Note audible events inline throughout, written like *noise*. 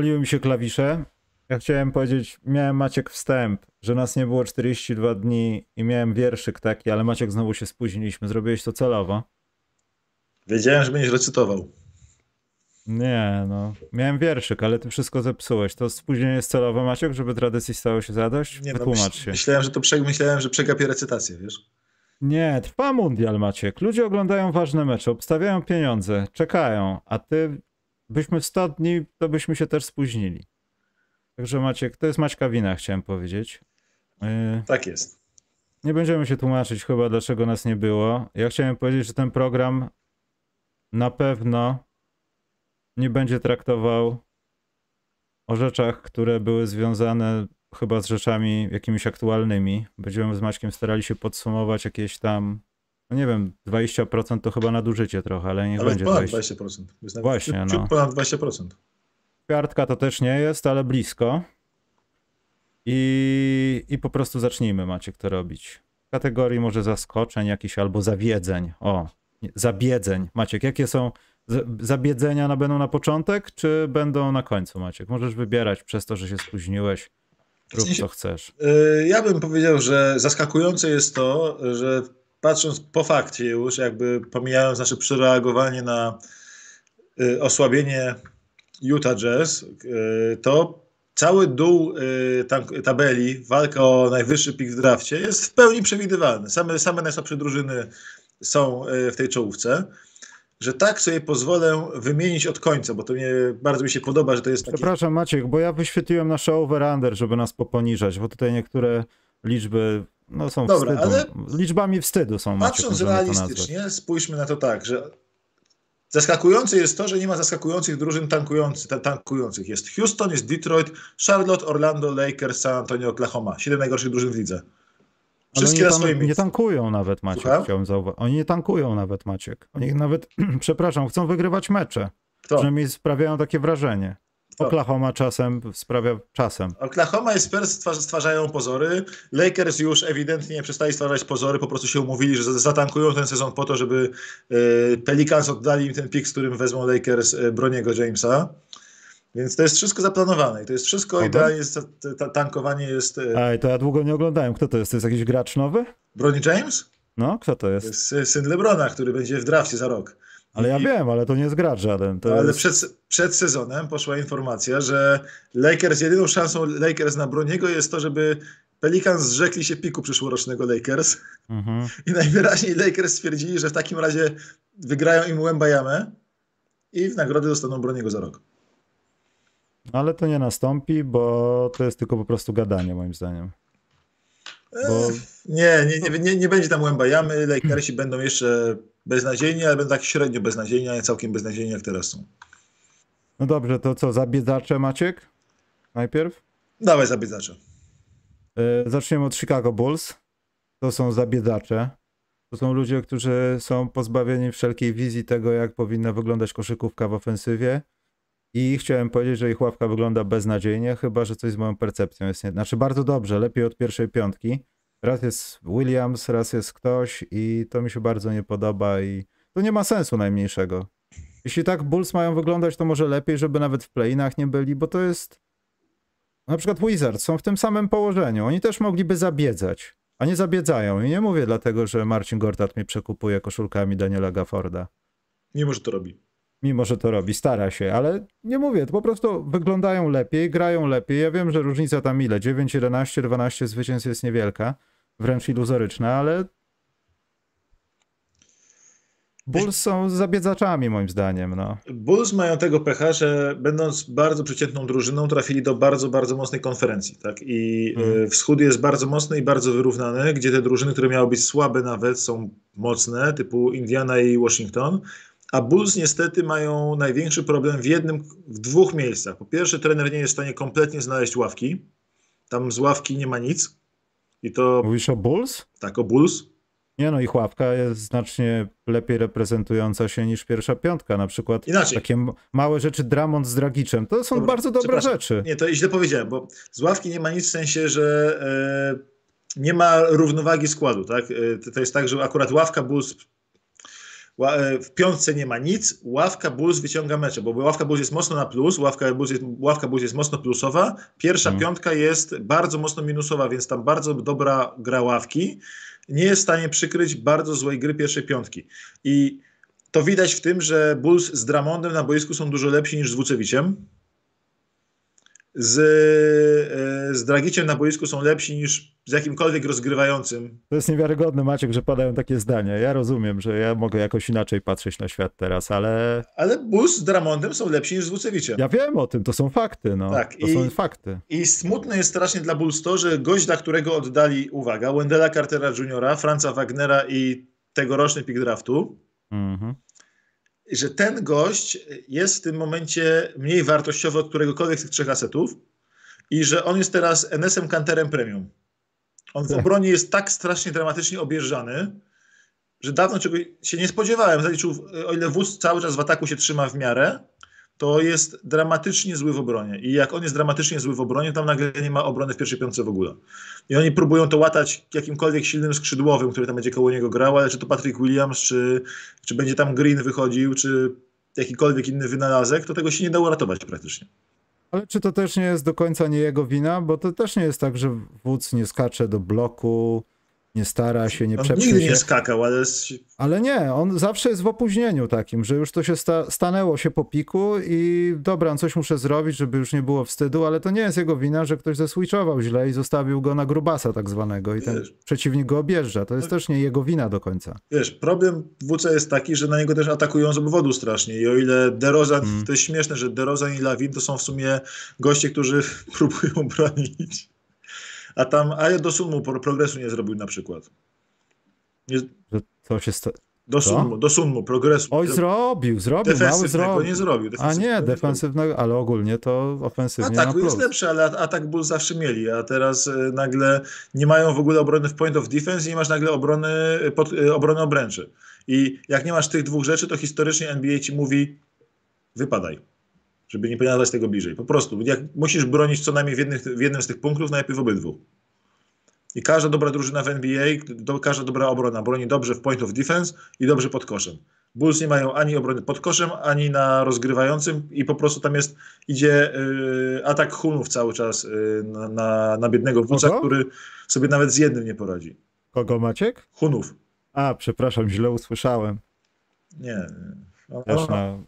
pomyliły mi się klawisze. Ja chciałem powiedzieć, miałem Maciek wstęp, że nas nie było 42 dni i miałem wierszyk taki, ale Maciek znowu się spóźniliśmy. Zrobiłeś to celowo? Wiedziałem, że będziesz recytował. Nie, no. Miałem wierszyk, ale ty wszystko zepsułeś. To spóźnienie jest celowe, Maciek, żeby tradycji stało się zadość? Nie, no, Wytłumacz no, się. Myślałem, że to prze, myślałem, że przegapię recytację, wiesz? Nie, trwa mundial, Maciek. Ludzie oglądają ważne mecze, obstawiają pieniądze, czekają, a ty byśmy w 100 dni, to byśmy się też spóźnili. Także Maciek, to jest Maćka wina, chciałem powiedzieć. Yy, tak jest. Nie będziemy się tłumaczyć chyba, dlaczego nas nie było. Ja chciałem powiedzieć, że ten program na pewno nie będzie traktował o rzeczach, które były związane chyba z rzeczami jakimiś aktualnymi. Będziemy z Maćkiem starali się podsumować jakieś tam, no nie wiem, 20% to chyba nadużycie trochę, ale niech ale będzie ponad 20%. 20%. Jest Właśnie, ciut, no. ponad 20%. Kwiatka to też nie jest, ale blisko. I, I po prostu zacznijmy, Maciek, to robić. W kategorii może zaskoczeń jakiś albo zawiedzeń. O, zabiedzeń. Maciek, jakie są zabiedzenia na, będą na początek, czy będą na końcu, Maciek? Możesz wybierać przez to, że się spóźniłeś. Rób co chcesz. Y, ja bym powiedział, że zaskakujące jest to, że patrząc po fakcie już, jakby pomijając nasze przereagowanie na y, osłabienie Utah Jazz, y, to cały dół tabeli, walka o najwyższy pik w drafcie jest w pełni przewidywalny. Same, same najsłabsze drużyny są w tej czołówce że tak sobie pozwolę wymienić od końca, bo to mnie bardzo mi się podoba, że to jest takie... Przepraszam Maciek, bo ja wyświetliłem nasze over-under, żeby nas poponiżać, bo tutaj niektóre liczby no, są Dobra, wstydu. Ale liczbami wstydu są. Patrząc realistycznie, spójrzmy na to tak, że zaskakujące jest to, że nie ma zaskakujących drużyn tankujących. tankujących. Jest Houston, jest Detroit, Charlotte, Orlando, Lakers, San Antonio, Oklahoma. Siedem najgorszych drużyn w lidze. Wszystkie oni tam nie tankują nawet, Maciek, Słucham? chciałem zauważyć. Oni nie tankują nawet, Maciek. Oni nawet, *clears throat* przepraszam, chcą wygrywać mecze. Kto? Przynajmniej sprawiają takie wrażenie. Oklahoma czasem sprawia czasem. Oklahoma i Spurs stwarzają pozory. Lakers już ewidentnie przestali stwarzać pozory, po prostu się umówili, że zatankują ten sezon po to, żeby e, Pelicans oddali im ten pik, z którym wezmą Lakers e, Broniego Jamesa. Więc to jest wszystko zaplanowane i to jest wszystko Aha. idealnie, jest, tankowanie jest... Ej, to ja długo nie oglądałem. Kto to jest? To jest jakiś gracz nowy? Bronny James? No, kto to jest? To jest syn Lebrona, który będzie w drafcie za rok. Ale I... ja wiem, ale to nie jest gracz żaden. ale jest... przed, przed sezonem poszła informacja, że Lakers, jedyną szansą Lakers na Broniego jest to, żeby Pelicans zrzekli się piku przyszłorocznego Lakers. Mhm. *laughs* I najwyraźniej Lakers stwierdzili, że w takim razie wygrają im Łębajamę i w nagrodę dostaną Broniego za rok. Ale to nie nastąpi, bo to jest tylko po prostu gadanie, moim zdaniem. Bo... Nie, nie, nie, nie będzie tam Łębajamy. Lakersi będą jeszcze beznadziejni, ale będą tak średnio beznadziejni, a nie całkiem beznadziejni, jak teraz są. No dobrze, to co, zabiedzacze Maciek? Najpierw? Dawaj zabiedzacze. Yy, zaczniemy od Chicago Bulls. To są zabiedzacze. To są ludzie, którzy są pozbawieni wszelkiej wizji tego, jak powinna wyglądać koszykówka w ofensywie i chciałem powiedzieć, że ich ławka wygląda beznadziejnie, chyba że coś z moją percepcją jest nie. Znaczy bardzo dobrze, lepiej od pierwszej piątki. Raz jest Williams, raz jest ktoś i to mi się bardzo nie podoba i to nie ma sensu najmniejszego. Jeśli tak Bulls mają wyglądać, to może lepiej, żeby nawet w playinach nie byli, bo to jest... Na przykład Wizards są w tym samym położeniu. Oni też mogliby zabiedzać, a nie zabiedzają. I nie mówię dlatego, że Marcin Gortat mnie przekupuje koszulkami Daniela Gafforda. Mimo, że to robi mimo że to robi, stara się, ale nie mówię, to po prostu wyglądają lepiej, grają lepiej. Ja wiem, że różnica tam ile? 9, 11, 12 zwycięstw jest niewielka, wręcz iluzoryczna, ale Bulls są zabiedzaczami moim zdaniem. No. Bulls mają tego pecha, że będąc bardzo przeciętną drużyną trafili do bardzo, bardzo mocnej konferencji. Tak? I hmm. wschód jest bardzo mocny i bardzo wyrównany, gdzie te drużyny, które miały być słabe nawet są mocne, typu Indiana i Washington, a Bulls niestety mają największy problem w jednym, w dwóch miejscach. Po pierwsze, trener nie jest w stanie kompletnie znaleźć ławki. Tam z ławki nie ma nic. I to... Mówisz o Bulls? Tak, o Bulls. Nie no, ich ławka jest znacznie lepiej reprezentująca się niż pierwsza piątka. Na przykład Inaczej. takie małe rzeczy Dramont z Dragiczem. To są Dobra, bardzo dobre rzeczy. Nie, to źle powiedziałem, bo z ławki nie ma nic w sensie, że e, nie ma równowagi składu. Tak? E, to jest tak, że akurat ławka Bulls w piątce nie ma nic, ławka Bulls wyciąga mecze, bo ławka Bulls jest mocno na plus, ławka Bulls jest, ławka Bulls jest mocno plusowa, pierwsza hmm. piątka jest bardzo mocno minusowa, więc tam bardzo dobra gra ławki nie jest w stanie przykryć bardzo złej gry pierwszej piątki. I to widać w tym, że Bulls z Dramondem na boisku są dużo lepsi niż z Wucewiciem z, e, z Dragiciem na boisku są lepsi niż z jakimkolwiek rozgrywającym. To jest niewiarygodne, Maciek, że padają takie zdania. Ja rozumiem, że ja mogę jakoś inaczej patrzeć na świat teraz, ale... Ale Bus z Dramondem są lepsi niż z Wucewiciem. Ja wiem o tym, to są fakty, no. Tak, to i, są fakty. I smutne jest strasznie dla Bulls to, że gość, dla którego oddali, uwaga, Wendela Cartera Jr., Franza Wagnera i tegoroczny pick draftu, mhm że ten gość jest w tym momencie mniej wartościowy od któregokolwiek z tych trzech asetów i że on jest teraz NS-em Kanterem Premium. On w tak. obronie jest tak strasznie dramatycznie objeżdżany, że dawno czego się nie spodziewałem. Zaliczył, o ile wóz cały czas w ataku się trzyma w miarę, to jest dramatycznie zły w obronie. I jak on jest dramatycznie zły w obronie, tam nagle nie ma obrony w pierwszej piątce w ogóle. I oni próbują to łatać jakimkolwiek silnym skrzydłowym, który tam będzie koło niego grał, ale czy to Patrick Williams, czy, czy będzie tam Green wychodził, czy jakikolwiek inny wynalazek, to tego się nie da uratować praktycznie. Ale czy to też nie jest do końca nie jego wina? Bo to też nie jest tak, że wódz nie skacze do bloku, nie stara się, nie on przeprzy nigdy nie skakał, ale... Ale nie, on zawsze jest w opóźnieniu takim, że już to się sta stanęło się po piku i dobra, coś muszę zrobić, żeby już nie było wstydu, ale to nie jest jego wina, że ktoś zeswitchował źle i zostawił go na grubasa tak zwanego i ten Wiesz. przeciwnik go objeżdża. To jest no. też nie jego wina do końca. Wiesz, problem WC jest taki, że na niego też atakują z obwodu strasznie i o ile DeRozan, hmm. to jest śmieszne, że DeRozan i Lawin to są w sumie goście, którzy *laughs* próbują bronić a tam a do sumu progresu nie zrobił na przykład. Nie... To się sta... Do Sunmu, do Sunmu, progresu. Oj, zrobił, zrobił, mały zrobił. nie zrobił. A nie, defensywnego, ale ogólnie to ofensywnie Ataku jest lepszy, ale atak Bull zawsze mieli, a teraz e, nagle nie mają w ogóle obrony w point of defense i nie masz nagle obrony, pod, e, obrony obręczy. I jak nie masz tych dwóch rzeczy, to historycznie NBA ci mówi wypadaj żeby nie podjadać tego bliżej. Po prostu, jak musisz bronić co najmniej w, jednych, w jednym z tych punktów, najlepiej w obydwu. I każda dobra drużyna w NBA, do, każda dobra obrona broni dobrze w point of defense i dobrze pod koszem. Bulls nie mają ani obrony pod koszem, ani na rozgrywającym i po prostu tam jest, idzie y, atak Hunów cały czas y, na, na, na, biednego Bullsa, który sobie nawet z jednym nie poradzi. Kogo Maciek? Hunów. A, przepraszam, źle usłyszałem. Nie. Też na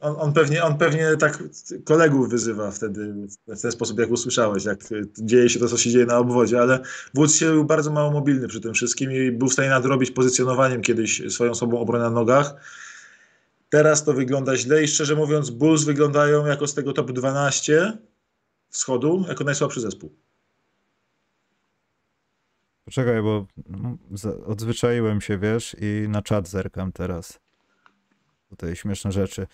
on, on, pewnie, on pewnie tak kolegów wyzywa wtedy w ten sposób, jak usłyszałeś, jak dzieje się to, co się dzieje na obwodzie, ale Wódz się był bardzo mało mobilny przy tym wszystkim i był w stanie nadrobić pozycjonowaniem kiedyś swoją sobą obronę na nogach. Teraz to wygląda źle i szczerze mówiąc Bulls wyglądają jako z tego top 12 wschodu, jako najsłabszy zespół. Poczekaj, bo odzwyczaiłem się, wiesz, i na czat zerkam teraz tutaj śmieszne rzeczy.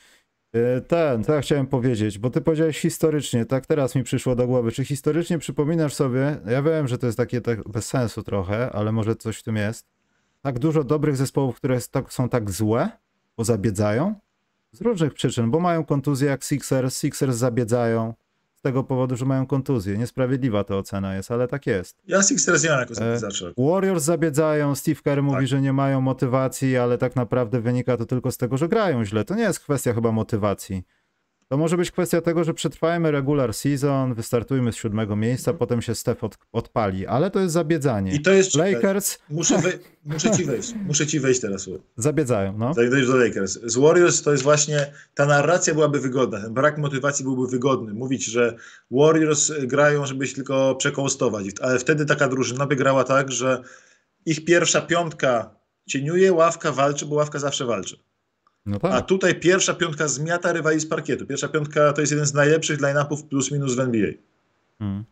E, ten, to ja chciałem powiedzieć, bo ty powiedziałeś historycznie, tak teraz mi przyszło do głowy. Czy historycznie przypominasz sobie, ja wiem, że to jest takie tak bez sensu trochę, ale może coś w tym jest. Tak dużo dobrych zespołów, które tak, są tak złe, bo zabiedzają? Z różnych przyczyn, bo mają kontuzję jak Sixers, Sixers zabiedzają, z tego powodu, że mają kontuzję. Niesprawiedliwa to ocena jest, ale tak jest. Ja mam jako zabiedzaczy. Warriors zabiedzają, Steve Kerr mówi, tak. że nie mają motywacji, ale tak naprawdę wynika to tylko z tego, że grają źle. To nie jest kwestia chyba motywacji. To może być kwestia tego, że przetrwajmy regular season, wystartujmy z siódmego miejsca, mhm. potem się Steph od, odpali, ale to jest zabiedzanie. I to jest... Lakers... Muszę, muszę ci wejść, muszę ci wejść teraz. Zabiedzają, no. Zanim do Lakers. Z Warriors to jest właśnie, ta narracja byłaby wygodna, ten brak motywacji byłby wygodny. Mówić, że Warriors grają, żeby się tylko przekołostować, ale wtedy taka drużyna by grała tak, że ich pierwsza piątka cieniuje, ławka walczy, bo ławka zawsze walczy. No tak. A tutaj pierwsza piątka zmiata rywali z parkietu. Pierwsza piątka to jest jeden z najlepszych line-upów plus minus w NBA. Hmm.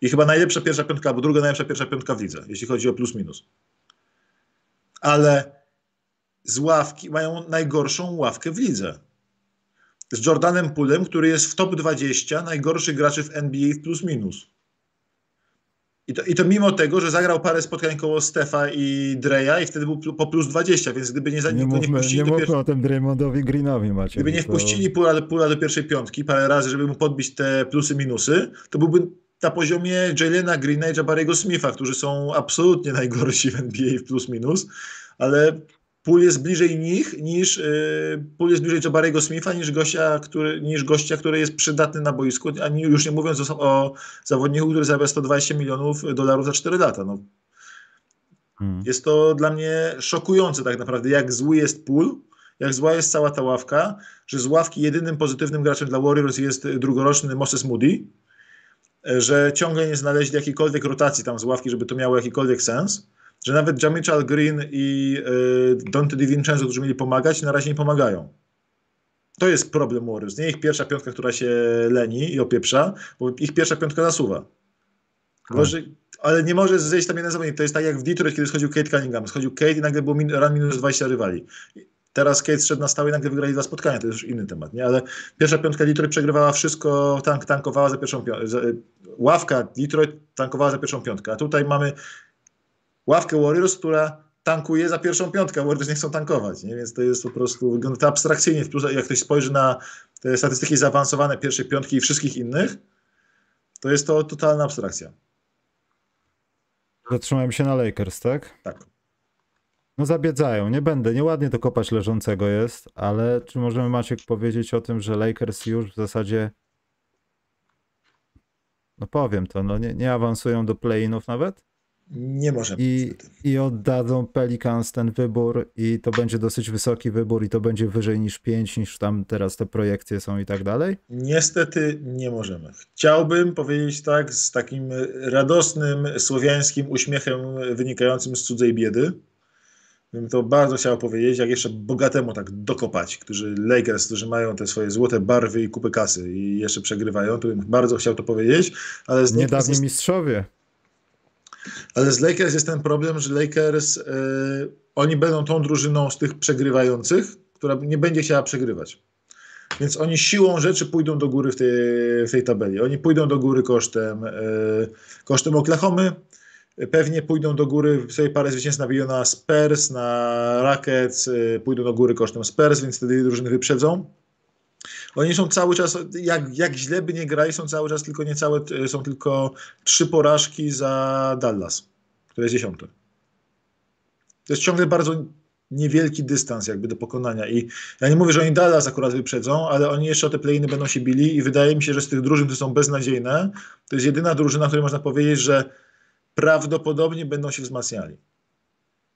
I chyba najlepsza pierwsza piątka, albo druga najlepsza pierwsza piątka w lidze, jeśli chodzi o plus minus. Ale z ławki mają najgorszą ławkę w lidze. Z Jordanem Pulem, który jest w top 20 najgorszych graczy w NBA w plus minus. I to, I to mimo tego, że zagrał parę spotkań koło Stefa i Dreja i wtedy był po plus 20, więc gdyby nie, nie, nie mówmy, wpuścili nie do pierwszej... o tym Draymondowi Greenowi macie. Gdyby nie wpuścili to... pula, pula do pierwszej piątki parę razy, żeby mu podbić te plusy, minusy, to byłby na poziomie Jalena Greena i Jabariego Smitha, którzy są absolutnie najgorsi w NBA w plus minus, ale Pool jest bliżej nich niż yy, Pool jest bliżej Jabariego Smitha niż gościa, który, niż gościa, który jest przydatny na boisku, a nie, już nie mówiąc o, o zawodniku, który zarabia 120 milionów dolarów za 4 lata. No. Hmm. Jest to dla mnie szokujące tak naprawdę, jak zły jest Pool, jak zła jest cała ta ławka, że z ławki jedynym pozytywnym graczem dla Warriors jest drugoroczny Moses Moody, że ciągle nie znaleźli jakiejkolwiek rotacji tam z ławki, żeby to miało jakikolwiek sens że nawet Jamichal Green i y, Dante DiVincenzo, którzy mieli pomagać, na razie nie pomagają. To jest problem Warriors. Nie ich pierwsza piątka, która się leni i opieprza, bo ich pierwsza piątka nasuwa. Może, ale nie może zejść tam jeden zawodnik. To jest tak jak w Detroit, kiedy schodził Kate Cunningham. Schodził Kate i nagle było min, run minus 20 rywali. Teraz Kate szedł na stałe i nagle wygrali dwa spotkania. To jest już inny temat, nie? Ale pierwsza piątka Detroit przegrywała wszystko, tank, tankowała za pierwszą piątkę. Ławka Detroit tankowała za pierwszą piątkę. A tutaj mamy ławkę Warriors, która tankuje za pierwszą piątkę, Warriors nie chcą tankować, nie? więc to jest po prostu, wygląda to abstrakcyjnie, jak ktoś spojrzy na te statystyki zaawansowane pierwszej piątki i wszystkich innych, to jest to totalna abstrakcja. Zatrzymałem się na Lakers, tak? Tak. No zabiedzają, nie będę, nieładnie to kopać leżącego jest, ale czy możemy Maciek powiedzieć o tym, że Lakers już w zasadzie no powiem to, no nie, nie awansują do play-inów nawet? Nie możemy. I, I oddadzą Pelicans ten wybór i to będzie dosyć wysoki wybór i to będzie wyżej niż 5, niż tam teraz te projekcje są i tak dalej? Niestety nie możemy. Chciałbym powiedzieć tak z takim radosnym, słowiańskim uśmiechem wynikającym z cudzej biedy. Bym to bardzo chciał powiedzieć, jak jeszcze bogatemu tak dokopać, którzy Lakers, którzy mają te swoje złote barwy i kupy kasy i jeszcze przegrywają, to bym bardzo chciał to powiedzieć, ale z Niedawni mistrzowie. Ale z Lakers jest ten problem, że Lakers, yy, oni będą tą drużyną z tych przegrywających, która nie będzie chciała przegrywać. Więc oni siłą rzeczy pójdą do góry w tej, w tej tabeli. Oni pójdą do góry kosztem, yy, kosztem Oklahomy, pewnie pójdą do góry, sobie parę zwycięstw nabiją na Spurs, na Rockets, yy, pójdą do góry kosztem Spurs, więc wtedy drużyny wyprzedzą. Oni są cały czas, jak, jak źle by nie grali, są cały czas tylko niecałe, są tylko trzy porażki za Dallas, które jest dziesiąte. To jest ciągle bardzo niewielki dystans jakby do pokonania i ja nie mówię, że oni Dallas akurat wyprzedzą, ale oni jeszcze o te play będą się bili i wydaje mi się, że z tych drużyn, które są beznadziejne, to jest jedyna drużyna, której można powiedzieć, że prawdopodobnie będą się wzmacniali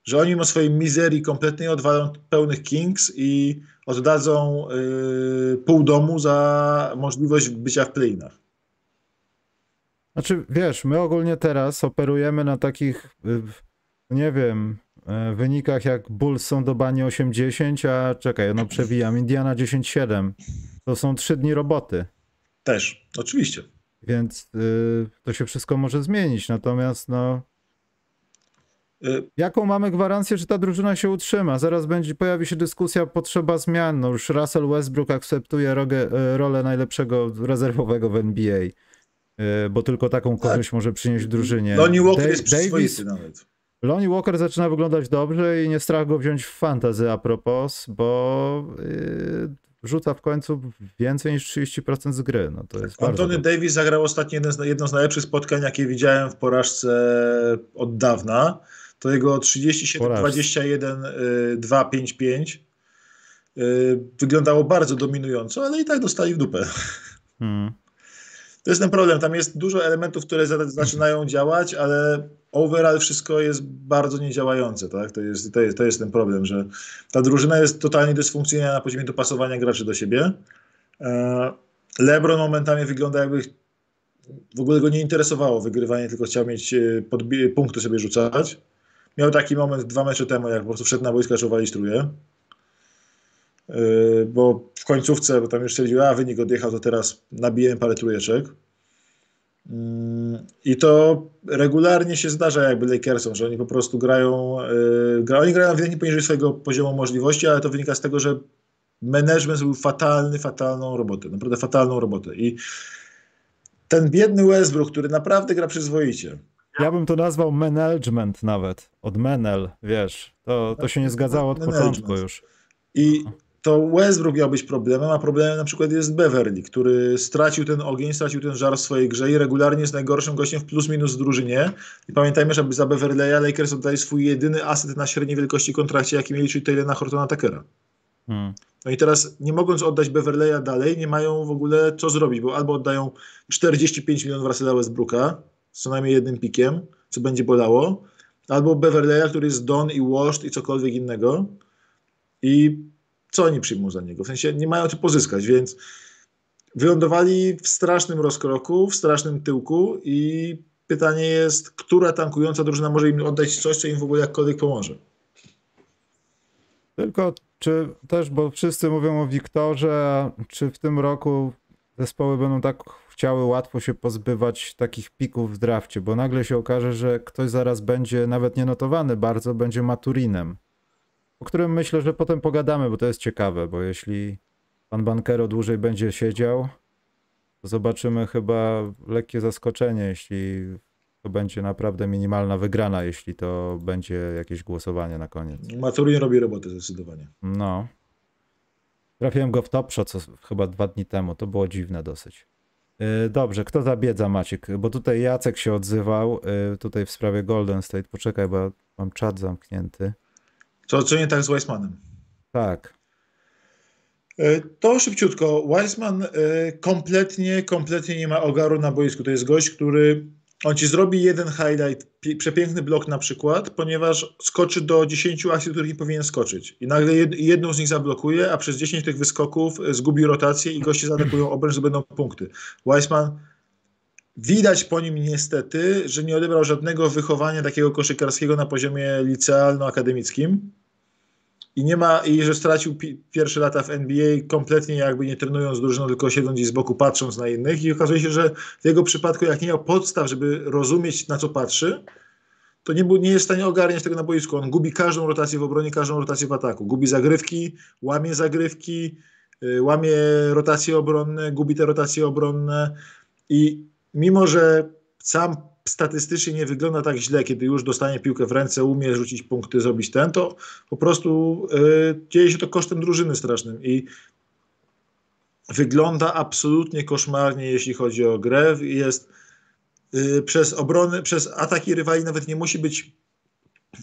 że oni mimo swojej mizerii kompletnej odwalą pełnych Kings i oddadzą yy, pół domu za możliwość bycia w playinach. Znaczy, wiesz, my ogólnie teraz operujemy na takich, y, nie wiem, y, wynikach jak Bulls są do bani 8-10, a czekaj, no przewijam, Indiana 10-7. To są trzy dni roboty. Też, oczywiście. Więc y, to się wszystko może zmienić, natomiast no Jaką mamy gwarancję, że ta drużyna się utrzyma? Zaraz będzie, pojawi się dyskusja, potrzeba zmian. No już Russell Westbrook akceptuje rogę, y, rolę najlepszego rezerwowego w NBA, y, bo tylko taką tak. korzyść może przynieść drużynie. Lonnie Walker Dave, jest przyzwoity nawet. Lonnie Walker zaczyna wyglądać dobrze i nie strach go wziąć w fantazy a propos, bo yy, rzuca w końcu więcej niż 30% z gry. No to jest Antony Davis zagrał ostatnio jedno z najlepszych spotkań, jakie widziałem w porażce od dawna to jego 37, Poraż. 21, 2, 5, 5 wyglądało bardzo dominująco, ale i tak dostali w dupę. Hmm. To jest ten problem. Tam jest dużo elementów, które zaczynają działać, ale overall wszystko jest bardzo niedziałające. Tak? To, jest, to, jest, to jest ten problem, że ta drużyna jest totalnie dysfunkcyjna na poziomie dopasowania graczy do siebie. E, LeBron momentami wygląda jakby w ogóle go nie interesowało wygrywanie, tylko chciał mieć e, punkty sobie rzucać. Miał taki moment dwa mecze temu, jak po prostu wszedł na boisko, zaczął walić truje. Yy, bo w końcówce, bo tam już stwierdził, a wynik odjechał, to teraz nabijemy parę trujeczek. Yy, I to regularnie się zdarza jakby Lakersom, że oni po prostu grają, yy, gra, oni grają ewidentnie poniżej swojego poziomu możliwości, ale to wynika z tego, że management zrobił fatalny, fatalną robotę, naprawdę fatalną robotę. I ten biedny Westbrook, który naprawdę gra przyzwoicie, ja bym to nazwał management nawet. Od menel, wiesz. To, to się nie zgadzało od początku już. I to Westbrook miał być problemem, a problemem na przykład jest Beverly, który stracił ten ogień, stracił ten żar w swojej grze i regularnie jest najgorszym gościem w plus minus w drużynie. I pamiętajmy, żeby za Beverly'a Lakers oddali swój jedyny aset na średniej wielkości kontrakcie, jaki mieli, czyli Taylora Hortona Tuckera. Hmm. No i teraz nie mogąc oddać Beverly'a dalej, nie mają w ogóle co zrobić, bo albo oddają 45 milionów Russella Westbrooka z co najmniej jednym pikiem, co będzie bolało, albo Beverly'a, który jest Don i Washed i cokolwiek innego. I co oni przyjmą za niego? W sensie nie mają co pozyskać, więc wylądowali w strasznym rozkroku, w strasznym tyłku i pytanie jest, która tankująca drużyna może im oddać coś, co im w ogóle jakkolwiek pomoże. Tylko czy też, bo wszyscy mówią o Wiktorze, czy w tym roku zespoły będą tak chciały łatwo się pozbywać takich pików w drafcie, bo nagle się okaże, że ktoś zaraz będzie nawet nienotowany bardzo, będzie Maturinem o którym myślę, że potem pogadamy, bo to jest ciekawe, bo jeśli pan Bankero dłużej będzie siedział, to zobaczymy chyba lekkie zaskoczenie, jeśli to będzie naprawdę minimalna wygrana, jeśli to będzie jakieś głosowanie na koniec. Maturin robi robotę zdecydowanie. No. Trafiłem go w top shot co chyba dwa dni temu, to było dziwne dosyć. Y, dobrze, kto zabiedza Maciek? Bo tutaj Jacek się odzywał, y, tutaj w sprawie Golden State. Poczekaj, bo mam czat zamknięty. Co, co nie tak z Weissmanem? Tak. E, to szybciutko. Weissman e, kompletnie, kompletnie nie ma ogaru na boisku. To jest gość, który on ci zrobi jeden highlight, przepiękny blok na przykład, ponieważ skoczy do 10 akcji, których nie powinien skoczyć. I nagle jedną z nich zablokuje, a przez 10 tych wyskoków zgubi rotację i goście zaatakują obręcz, będą punkty. Weissman Widać po nim niestety, że nie odebrał żadnego wychowania takiego koszykarskiego na poziomie licealno-akademickim i nie ma, i że stracił pi pierwsze lata w NBA kompletnie jakby nie trenując drużyną, tylko siedząc gdzieś z boku, patrząc na innych i okazuje się, że w jego przypadku jak nie miał podstaw, żeby rozumieć na co patrzy, to nie, był, nie jest w stanie ogarniać tego na boisku. On gubi każdą rotację w obronie, każdą rotację w ataku. Gubi zagrywki, łamie zagrywki, yy, łamie rotacje obronne, gubi te rotacje obronne i mimo że sam statystycznie nie wygląda tak źle, kiedy już dostanie piłkę w ręce, umie rzucić punkty, zrobić ten, to po prostu y, dzieje się to kosztem drużyny strasznym i wygląda absolutnie koszmarnie, jeśli chodzi o grę. Jest y, przez obrony, przez ataki rywali nawet nie musi być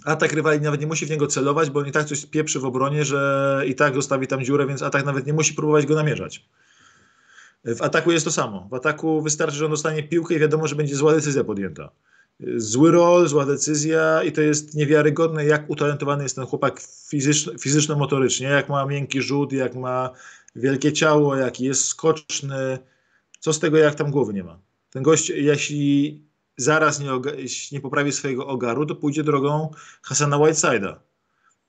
atak rywali nawet nie musi w niego celować, bo on i tak coś pieprzy w obronie, że i tak zostawi tam dziurę, więc atak nawet nie musi próbować go namierzać. W ataku jest to samo. W ataku wystarczy, że on dostanie piłkę i wiadomo, że będzie zła decyzja podjęta. Zły rol, zła decyzja i to jest niewiarygodne, jak utalentowany jest ten chłopak fizyczno-motorycznie, jak ma miękki rzut, jak ma wielkie ciało, jaki jest skoczny. Co z tego, jak tam głowy nie ma? Ten gość, jeśli zaraz nie, nie poprawi swojego ogaru, to pójdzie drogą Hasana Whiteside'a.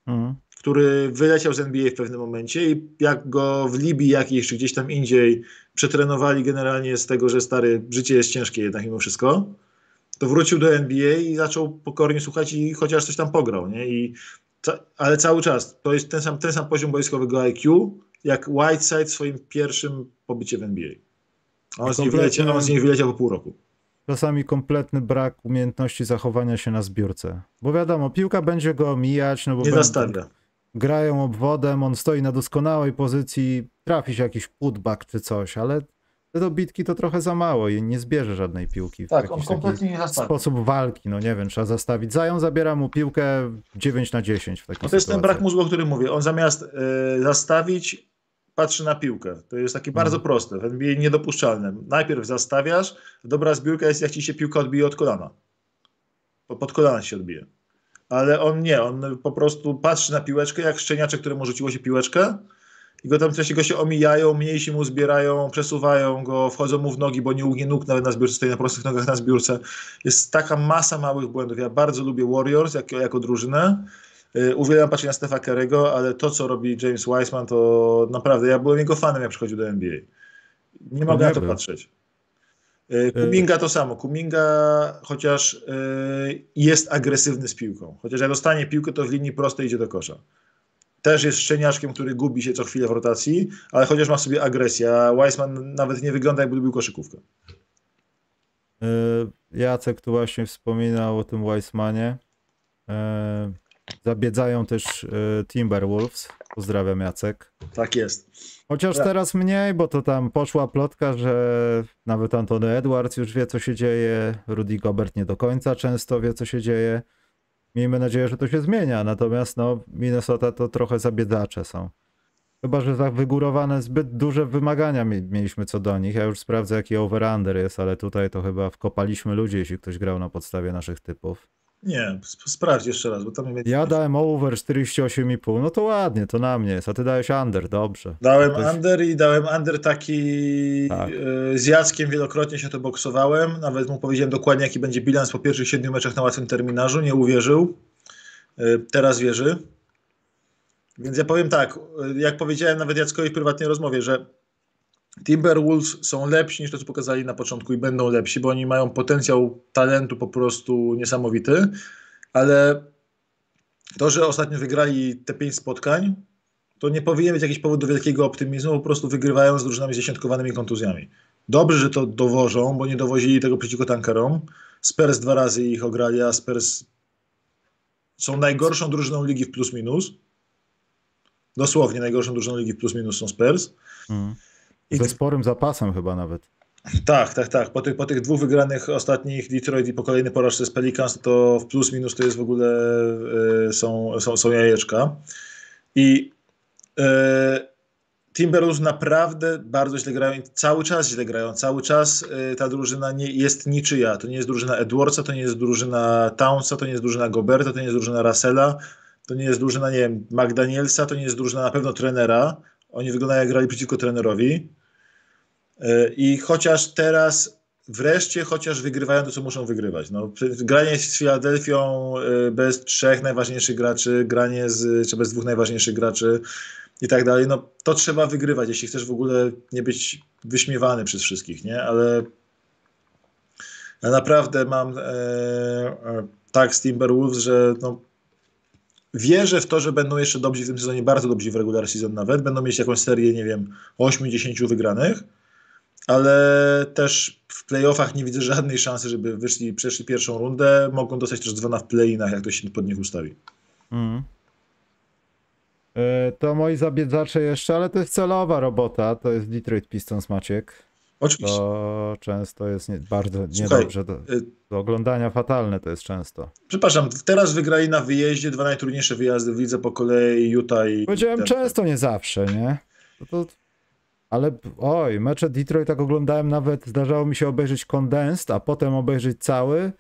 Mhm który wyleciał z NBA w pewnym momencie i jak go w Libii jakiejś czy gdzieś tam indziej przetrenowali generalnie z tego, że stary, życie jest ciężkie jednak mimo wszystko, to wrócił do NBA i zaczął pokornie słuchać i chociaż coś tam pograł, nie? I, ale cały czas to jest ten sam, ten sam poziom boiskowego IQ, jak Whiteside w swoim pierwszym pobycie w NBA. A on, z niej wyleciał, on z niej wyleciał po pół roku czasami kompletny brak umiejętności zachowania się na zbiórce. Bo wiadomo, piłka będzie go omijać, no bo nie nastawia grają obwodem, on stoi na doskonałej pozycji, trafi się jakiś putback czy coś, ale te dobitki to trochę za mało i nie zbierze żadnej piłki. Tak, on kompletnie nie zastawi. Sposób walki, no nie wiem, trzeba zastawić. Zają zabiera mu piłkę 9 na 10 w takiej no To jest ten brak mózgu, o którym mówię. On zamiast y, zastawić, patrzy na piłkę. To jest takie bardzo hmm. proste, w NBA niedopuszczalne. Najpierw zastawiasz, dobra zbiórka jest jak ci się piłka odbije od kolana. Pod kolana się odbije ale on nie, on po prostu patrzy na piłeczkę, jak szczeniaczek, któremu rzuciło się piłeczkę i go tam trzeci go się omijają, mniejsi mu zbierają, przesuwają go, wchodzą mu w nogi, bo nie ugnie nóg nawet na zbiórce, stoi na prostych nogach na zbiórce. Jest taka masa małych błędów. Ja bardzo lubię Warriors jako, jako drużynę. Yy, uwielbiam patrzeć na Stefa Kerego, ale to, co robi James Wiseman, to naprawdę, ja byłem jego fanem, jak przychodził do NBA. Nie mogę na to patrzeć. E, Kuminga to samo. Kuminga chociaż jest agresywny z piłką. Chociaż jak dostanie piłkę, to w linii prostej idzie do kosza. Też jest szczeniaczkiem, który gubi się co chwilę w rotacji, ale chociaż ma w sobie agresję. A Weissman nawet nie wygląda, jakby lubił koszykówkę. E, Jacek tu właśnie wspominał o tym Weissmanie. zabiedzają też y, Timberwolves. Pozdrawiam Jacek. Tak jest. Chociaż Tak. teraz mniej, bo to tam poszła plotka, że nawet Antony Edwards już wie, co się dzieje. Rudy Gobert nie do końca często wie, co się dzieje. Miejmy nadzieję, że to się zmienia. Natomiast no, Minnesota to trochę zabiedacze są. Chyba, że za wygórowane zbyt duże wymagania mi- mieliśmy co do nich. Ja już sprawdzę, jaki over-under jest, ale tutaj to chyba wkopaliśmy ludzi, jeśli ktoś grał na podstawie naszych typów. Nie, sp- sprawdź jeszcze raz, bo tam. Ja dałem over 48,5, no to ładnie, to na mnie jest, a ty dałeś under, dobrze. Dałem under i dałem under taki Tak. e, z Jackiem wielokrotnie się to boksowałem. Nawet mu powiedziałem dokładnie, jaki będzie bilans po pierwszych siedmiu meczach na łatwym terminarzu. Nie uwierzył. E, Teraz wierzy. Więc ja powiem tak, e, jak powiedziałem nawet Jackowi w prywatnej rozmowie, że Timberwolves są lepsi niż to, co pokazali na początku i będą lepsi, bo oni mają potencjał talentu po prostu niesamowity, ale to, że ostatnio wygrali te pięć spotkań, to nie powinien być jakiś powód do wielkiego optymizmu, po prostu wygrywają z drużynami z kontuzjami. Dobrze, że to dowożą, bo nie dowozili tego przeciwko tankerom. Spurs dwa razy ich ograli, a Spurs są najgorszą drużyną ligi w plus minus. Dosłownie najgorszą drużyną ligi w plus minus są Spurs. Mm. Ze sporym zapasem chyba nawet. tak, tak, tak. Po tych, po tych dwóch wygranych ostatnich Detroit i po kolejnej porażce z Pelicans, to w plus minus to jest w ogóle e, są, są, są jajeczka. I e, Timberwolves naprawdę bardzo źle grają cały czas źle grają. Cały czas e, ta drużyna nie jest niczyja. To nie jest drużyna Edwardsa, to nie jest drużyna Townsa, to nie jest drużyna Goberta, to nie jest drużyna Russella, to nie jest drużyna, nie wiem, McDanielsa, to nie jest drużyna na pewno trenera. Oni wyglądają jak grali przeciwko trenerowi. E, I chociaż teraz wreszcie chociaż wygrywają to, co muszą wygrywać. No, granie z Filadelfią e, bez trzech najważniejszych graczy, granie z, czy bez dwóch najważniejszych graczy i tak dalej, no to trzeba wygrywać, jeśli chcesz w ogóle nie być wyśmiewany przez wszystkich, nie? Ale ja naprawdę mam e, e, tak z Timberwolves, że no, wierzę w to, że będą jeszcze dobrzy w tym sezonie, bardzo dobrzy w regular season nawet, będą mieć jakąś serię, nie wiem, 8-10 wygranych, ale też w playoffach nie widzę żadnej szansy, żeby wyszli, przeszli pierwszą rundę. Mogą dostać też dzwona w play-inach, jak to się pod nich ustawi. Mm. E, To moi zabiedzacze jeszcze, ale to jest celowa robota. To jest Detroit Pistons Maciek. Oczywiście. To często jest nie, bardzo Słuchaj, niedobrze do, y, do oglądania, fatalne to jest często. Przepraszam, teraz wygrali na wyjeździe dwa najtrudniejsze wyjazdy w lidze po kolei Utah i... Powiedziałem ten- często, nie zawsze, nie? To, to, ale oj, mecze Detroit tak oglądałem nawet, zdarzało mi się obejrzeć condensed, a potem obejrzeć cały,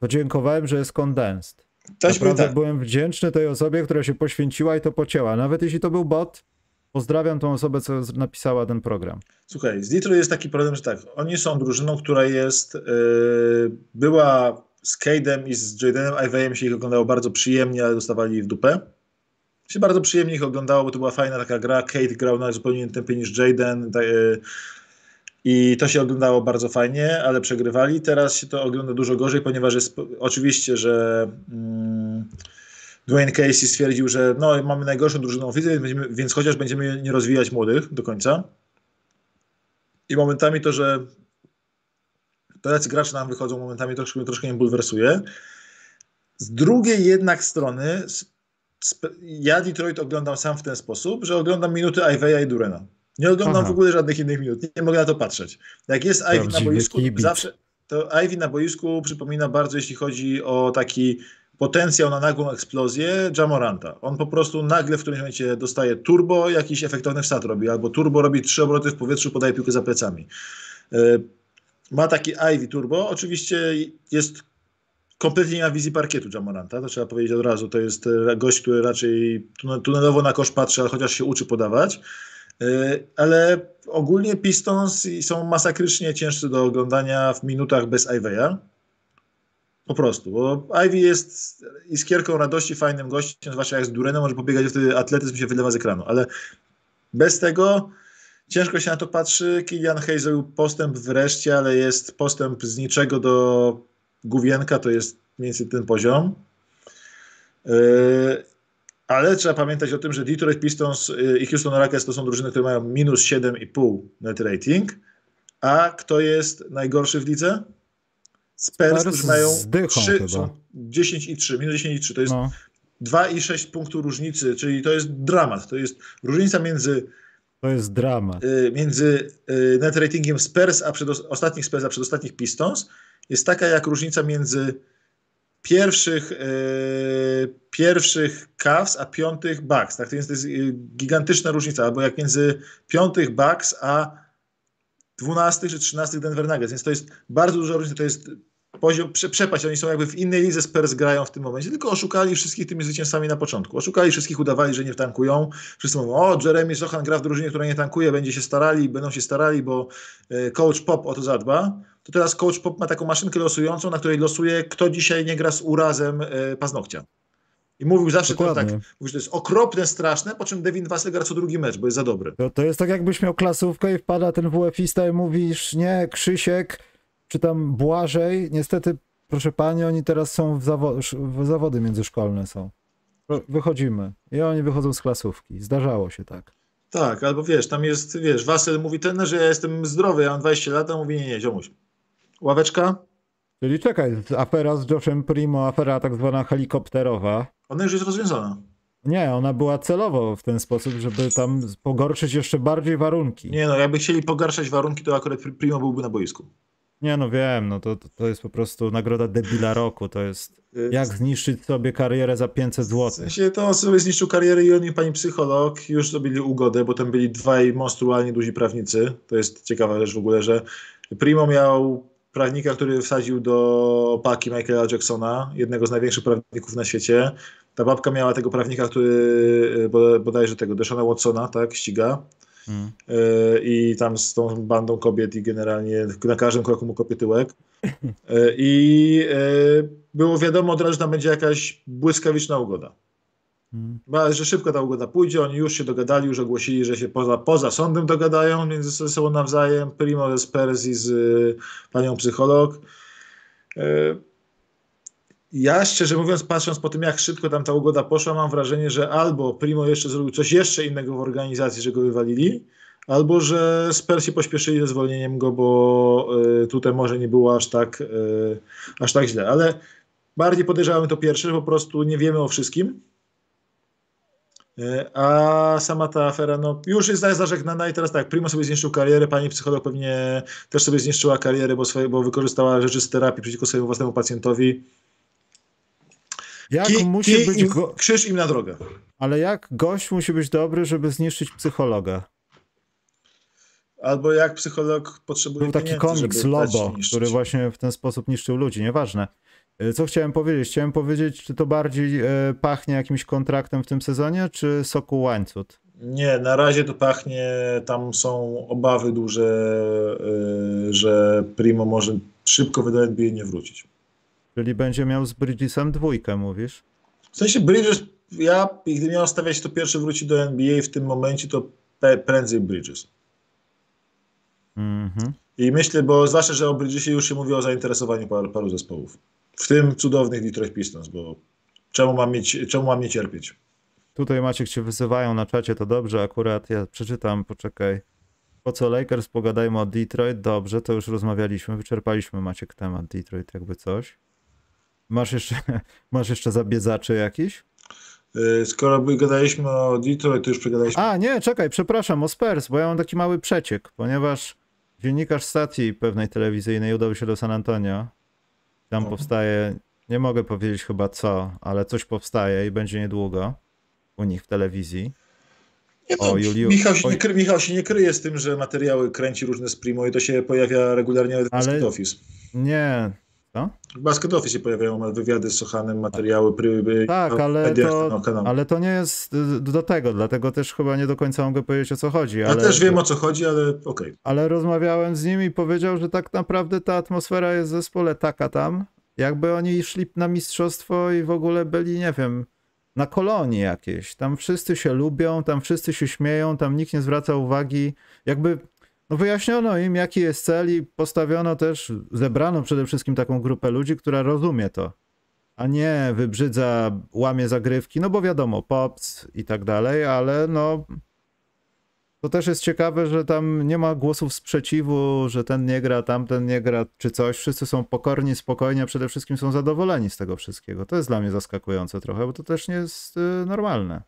to dziękowałem, że jest condensed. Powiem Naprawdę tak, byłem wdzięczny tej osobie, która się poświęciła i to pocięła. Nawet jeśli to był bot, pozdrawiam tą osobę, co napisała ten program. Słuchaj, z Detroit jest taki problem, że tak, oni są drużyną, która jest, yy, była z Cade'em i z Jadenem Ivey'em się ich oglądało bardzo przyjemnie, ale dostawali w dupę. Się bardzo przyjemnie ich oglądało, bo to była fajna taka gra. Kate grał na zupełnie innym tempie niż Jaden yy, i to się oglądało bardzo fajnie, ale przegrywali. Teraz się to ogląda dużo gorzej, ponieważ jest oczywiście, że mm, Dwayne Casey stwierdził, że no, mamy najgorszą drużyną w lidze, więc, chociaż będziemy nie rozwijać młodych do końca. I momentami to, że to jacy gracze nam wychodzą, momentami troszkę, troszkę mnie bulwersuje. Z drugiej jednak strony ja Detroit oglądam sam w ten sposób, że oglądam minuty Iveya i Durena. Nie oglądam Aha. w ogóle żadnych innych minut. Nie, nie mogę na to patrzeć. Jak jest Ivy na boisku, kibic. zawsze to Ivy na boisku przypomina bardzo, jeśli chodzi o taki potencjał na nagłą eksplozję Jamoranta. On po prostu nagle w którymś momencie dostaje turbo, jakiś efektowny wsad robi, albo turbo robi trzy obroty w powietrzu, podaje piłkę za plecami. Y, Ma taki Ivy turbo. Oczywiście jest kompletnie nie ma wizji parkietu Jamoranta, to trzeba powiedzieć od razu. To jest e, gość, który raczej tune- tunelowo na kosz patrzy, chociaż się uczy podawać. Y, Ale ogólnie Pistons są masakrycznie ciężcy do oglądania w minutach bez Iveya. Po prostu, bo Ivy jest iskierką radości, fajnym gościem, zwłaszcza jak z Durenem, może pobiegać, wtedy atletyzm się wylewa z ekranu, ale bez tego ciężko się na to patrzy. Kilian zrobił postęp wreszcie, ale jest postęp z niczego do główienka, to jest mniej więcej ten poziom. Yy, ale trzeba pamiętać o tym, że Detroit Pistons yy, i Houston Rockets to są drużyny, które mają minus 7,5 net rating. A kto jest najgorszy w lidze? Spurs, którzy mają mają 3, chyba. są 10 i 3, minus 10 i 3. To jest No, 2,6 punktu różnicy, czyli to jest dramat. To jest różnica między To jest dramat. y, między net ratingiem Spurs a przed, ostatnich Spurs a przedostatnich Pistons jest taka jak różnica między pierwszych, y, pierwszych Cavs a piątych Bucks. Tak? To jest, y, gigantyczna różnica, albo jak między piątych Bucks a 12 czy 13 Denver Nuggets, więc to jest bardzo duża różnica, to jest poziom, prze, przepaść, oni są jakby w innej lidze Spurs grają w tym momencie, tylko oszukali wszystkich tymi zwycięstwami na początku. Oszukali wszystkich, udawali, że nie tankują. Wszyscy mówią, o Jeremy Sochan gra w drużynie, która nie tankuje, będzie się starali, będą się starali, bo e, coach Pop o to zadba. To teraz coach Pop ma taką maszynkę losującą, na której losuje, kto dzisiaj nie gra z urazem e, paznokcia. I mówił zawsze to tak, Dokładnie. mówi, że to jest okropne, straszne, po czym Devin Vassell gra co drugi mecz, bo jest za dobry. To, to jest tak jakbyś miał klasówkę i wpada ten WF-ista i mówisz, nie, Krzysiek, czy tam Błażej, niestety, proszę pani, oni teraz są w, zawo- w zawody międzyszkolne są. Wychodzimy. I oni wychodzą z klasówki. Zdarzało się tak. Tak, albo wiesz, tam jest, wiesz, Wasel mówi ten, że ja jestem zdrowy, ja mam 20 lat, a mówi nie, nie, ziomuś. Ławeczka? Czyli czekaj, afera z Joshem Primo, afera tak zwana helikopterowa. Ona już jest rozwiązana. Nie, ona była celowo w ten sposób, żeby tam pogorszyć jeszcze bardziej warunki. Nie no, jakby chcieli pogarszać warunki, to akurat Primo byłby na boisku. Nie, no wiem, no to, to- jest po prostu nagroda debila roku, to jest jak zniszczyć sobie karierę za 500 W zł. sensie to on sobie zniszczył karierę i on i pani psycholog już zrobili ugodę, bo tam byli dwaj monstrualnie duzi prawnicy. To jest ciekawa rzecz w ogóle, że Primo miał prawnika, który wsadził do paki Michaela Jacksona, jednego z największych prawników na świecie. Ta babka miała tego prawnika, który bo- bodajże tego Deshona Watsona, tak, ściga. Mm. E, i tam z tą bandą kobiet i generalnie na każdym kroku mu kopie tyłek. *laughs* E, I e, było wiadomo od razu, że tam będzie jakaś błyskawiczna ugoda. Mm. Ba- Że szybko ta ugoda pójdzie, oni już się dogadali, już ogłosili, że się poza, poza sądem dogadają między sobą nawzajem. Primo z Perez i z y, panią psycholog. E, Ja szczerze mówiąc, patrząc po tym, jak szybko tam ta ugoda poszła, mam wrażenie, że albo Primo jeszcze zrobił coś jeszcze innego w organizacji, że go wywalili, albo że Spersi pośpieszyli ze zwolnieniem go, bo y, tutaj może nie było aż tak, y, aż tak źle. Ale bardziej podejrzewamy to pierwsze, że po prostu nie wiemy o wszystkim. Y, A sama ta afera, no już jest zażegnana i teraz tak, Primo sobie zniszczył karierę, pani psycholog pewnie też sobie zniszczyła karierę, bo, swoje, bo wykorzystała rzeczy z terapii przeciwko swojemu własnemu pacjentowi. Jak Ki, musi kij być im, go... Krzyż im na drogę. Ale jak gość musi być dobry, żeby zniszczyć psychologa? Albo jak psycholog potrzebuje Był taki komiks Lobo, który właśnie w ten sposób niszczył ludzi, nieważne. Y, Co chciałem powiedzieć? Chciałem powiedzieć, czy to bardziej e, pachnie jakimś kontraktem w tym sezonie, czy soku łańcut? Nie, na razie to pachnie, tam są obawy duże, y, że Primo może szybko do NBA nie wrócić. Czyli będzie miał z Bridgesem dwójkę, mówisz? W sensie Bridges, ja gdybym miał stawiać, to pierwszy wróci do NBA w tym momencie, to prędzej Bridges. Mhm. I myślę, bo zwłaszcza, że o Bridgesie już się mówi o zainteresowaniu paru, paru zespołów. W tym cudownych Detroit Pistons, bo czemu mam, mieć, czemu mam nie cierpieć? Tutaj Maciek cię wyzywają na czacie, to dobrze, akurat ja przeczytam, poczekaj. Po co Lakers? Pogadajmy o Detroit. Dobrze, to już rozmawialiśmy, wyczerpaliśmy Maciek temat Detroit, jakby coś. Masz jeszcze, *laughs* masz jeszcze zabiedzaczy jakiś? Y, Skoro gadaliśmy o Detroit, to już przegadaliśmy. A, nie, czekaj, przepraszam, o Spurs, bo ja mam taki mały przeciek, ponieważ dziennikarz stacji pewnej telewizyjnej udał się do San Antonio. Tam powstaje, nie mogę powiedzieć chyba co, ale coś powstaje i będzie niedługo u nich w telewizji. Nie, no, o, Michał, się nie Michał się nie kryje z tym, że materiały kręci różne z Primo i to się pojawia regularnie w Ale- Office. Nie, co? W Basket Office się pojawiają wywiady z Sochanem, materiały, pry, Tak, ale mediach, to, ale to nie jest y, do tego, dlatego też chyba nie do końca mogę powiedzieć o co chodzi. Ja Ale, też wiem o co chodzi, ale okej. ale rozmawiałem z nim i powiedział, że tak naprawdę ta atmosfera jest w zespole taka tam, jakby oni szli na mistrzostwo i w ogóle byli, nie wiem, na kolonii jakieś. Tam wszyscy się lubią, tam wszyscy się śmieją, tam nikt nie zwraca uwagi. Jakby no wyjaśniono im, jaki jest cel i postawiono też, zebrano przede wszystkim taką grupę ludzi, która rozumie to. A nie wybrzydza, łamie zagrywki, no bo wiadomo, pops i tak dalej, ale no To też jest ciekawe, że tam nie ma głosów sprzeciwu, że ten nie gra, tamten nie gra, czy coś. Wszyscy są pokorni, spokojni, a przede wszystkim są zadowoleni z tego wszystkiego. To jest dla mnie zaskakujące trochę, bo to też nie jest y, normalne.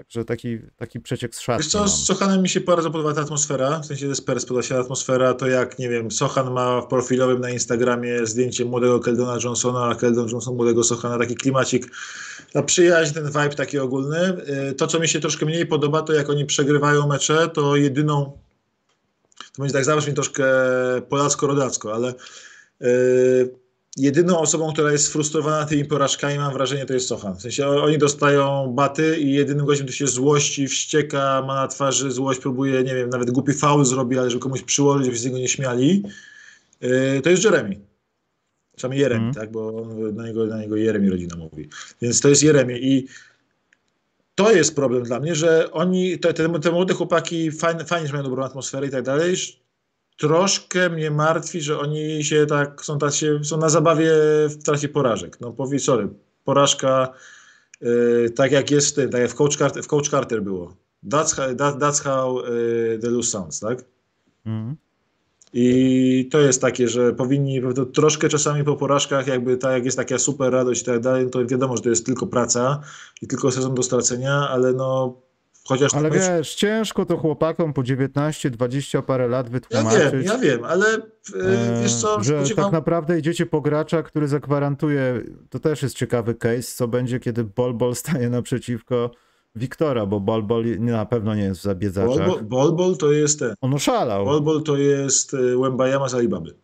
Także taki, taki przeciek z szatni Wiesz co, z Sochanem mi się bardzo podoba ta atmosfera, w sensie Spurs podoba się atmosfera, to jak, nie wiem, Sochan ma w profilowym na Instagramie zdjęcie młodego Keldona Johnsona, a Keldon Johnson młodego Sochana, taki klimacik, ta przyjaźń, ten vibe taki ogólny. Y, to, co mi się troszkę mniej podoba, to jak oni przegrywają mecze, to jedyną, to będzie tak zabrzmi troszkę polacko-rodacko, ale yy, jedyną osobą, która jest sfrustrowana tymi porażkami, mam wrażenie, to jest Sochan. W sensie oni dostają baty i jedynym gościem, który się złości, wścieka, ma na twarzy złość, próbuje, nie wiem, nawet głupi faul zrobi, ale żeby komuś przyłożyć, żeby się z niego nie śmiali, yy, to jest Jeremy. Przynajmniej Jeremy, mm. tak, bo na niego, na niego Jeremy rodzina mówi. Więc to jest Jeremy i to jest problem dla mnie, że oni, te, te, te młode chłopaki fajnie, fajnie, że mają dobrą atmosferę i tak dalej, troszkę mnie martwi, że oni się tak, są, tak są na zabawie w trakcie porażek. No powiedz, sorry, porażka yy, tak jak jest w tym, tak jak w Coach Carter, w Coach Carter było. That's how, that, that's how yy, the lose sounds, tak? Mm. I to jest takie, że powinni to troszkę czasami po porażkach, jakby tak jak jest taka super radość i tak dalej, to wiadomo, że to jest tylko praca i tylko sezon do stracenia, ale no Chociaż ale wiesz, ciężko to chłopakom po 19, 20 parę lat wytłumaczyć. Ja wiem, ja wiem, ale e, wiesz co... Że tak naprawdę idziecie po gracza, który zagwarantuje, to też jest ciekawy case, co będzie, kiedy Bolbol *laughs* staje naprzeciwko Wiktora, bo Bolbol na pewno nie jest w zabiedzaczach. Bolbol to jest ten... On oszalał. Bolbol to jest Łębajama z Alibaby.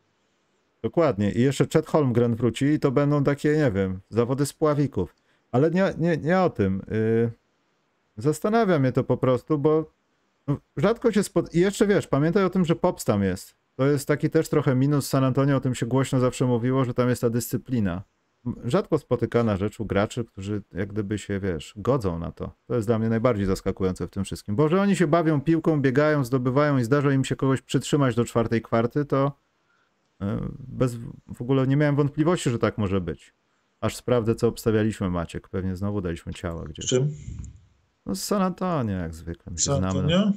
Dokładnie. I jeszcze Chet Holmgren wróci i to będą takie, nie wiem, zawody spławików. Ale nie, nie, nie o tym. Yy... Zastanawia mnie to po prostu, bo rzadko się spod... I jeszcze wiesz, pamiętaj o tym, że Pops tam jest. To jest taki też trochę minus San Antonio, o tym się głośno zawsze mówiło, że tam jest ta dyscyplina. Rzadko spotykana rzecz u graczy, którzy jak gdyby się, wiesz, godzą na to. To jest dla mnie najbardziej zaskakujące w tym wszystkim. Bo że oni się bawią piłką, biegają, zdobywają i zdarza im się kogoś przytrzymać do czwartej kwarty, to e, bez, w ogóle nie miałem wątpliwości, że tak może być. Aż sprawdzę, co obstawialiśmy, Maciek. Pewnie znowu daliśmy ciała gdzieś. Czym? No z San Antonio jak zwykle. My San Antonio?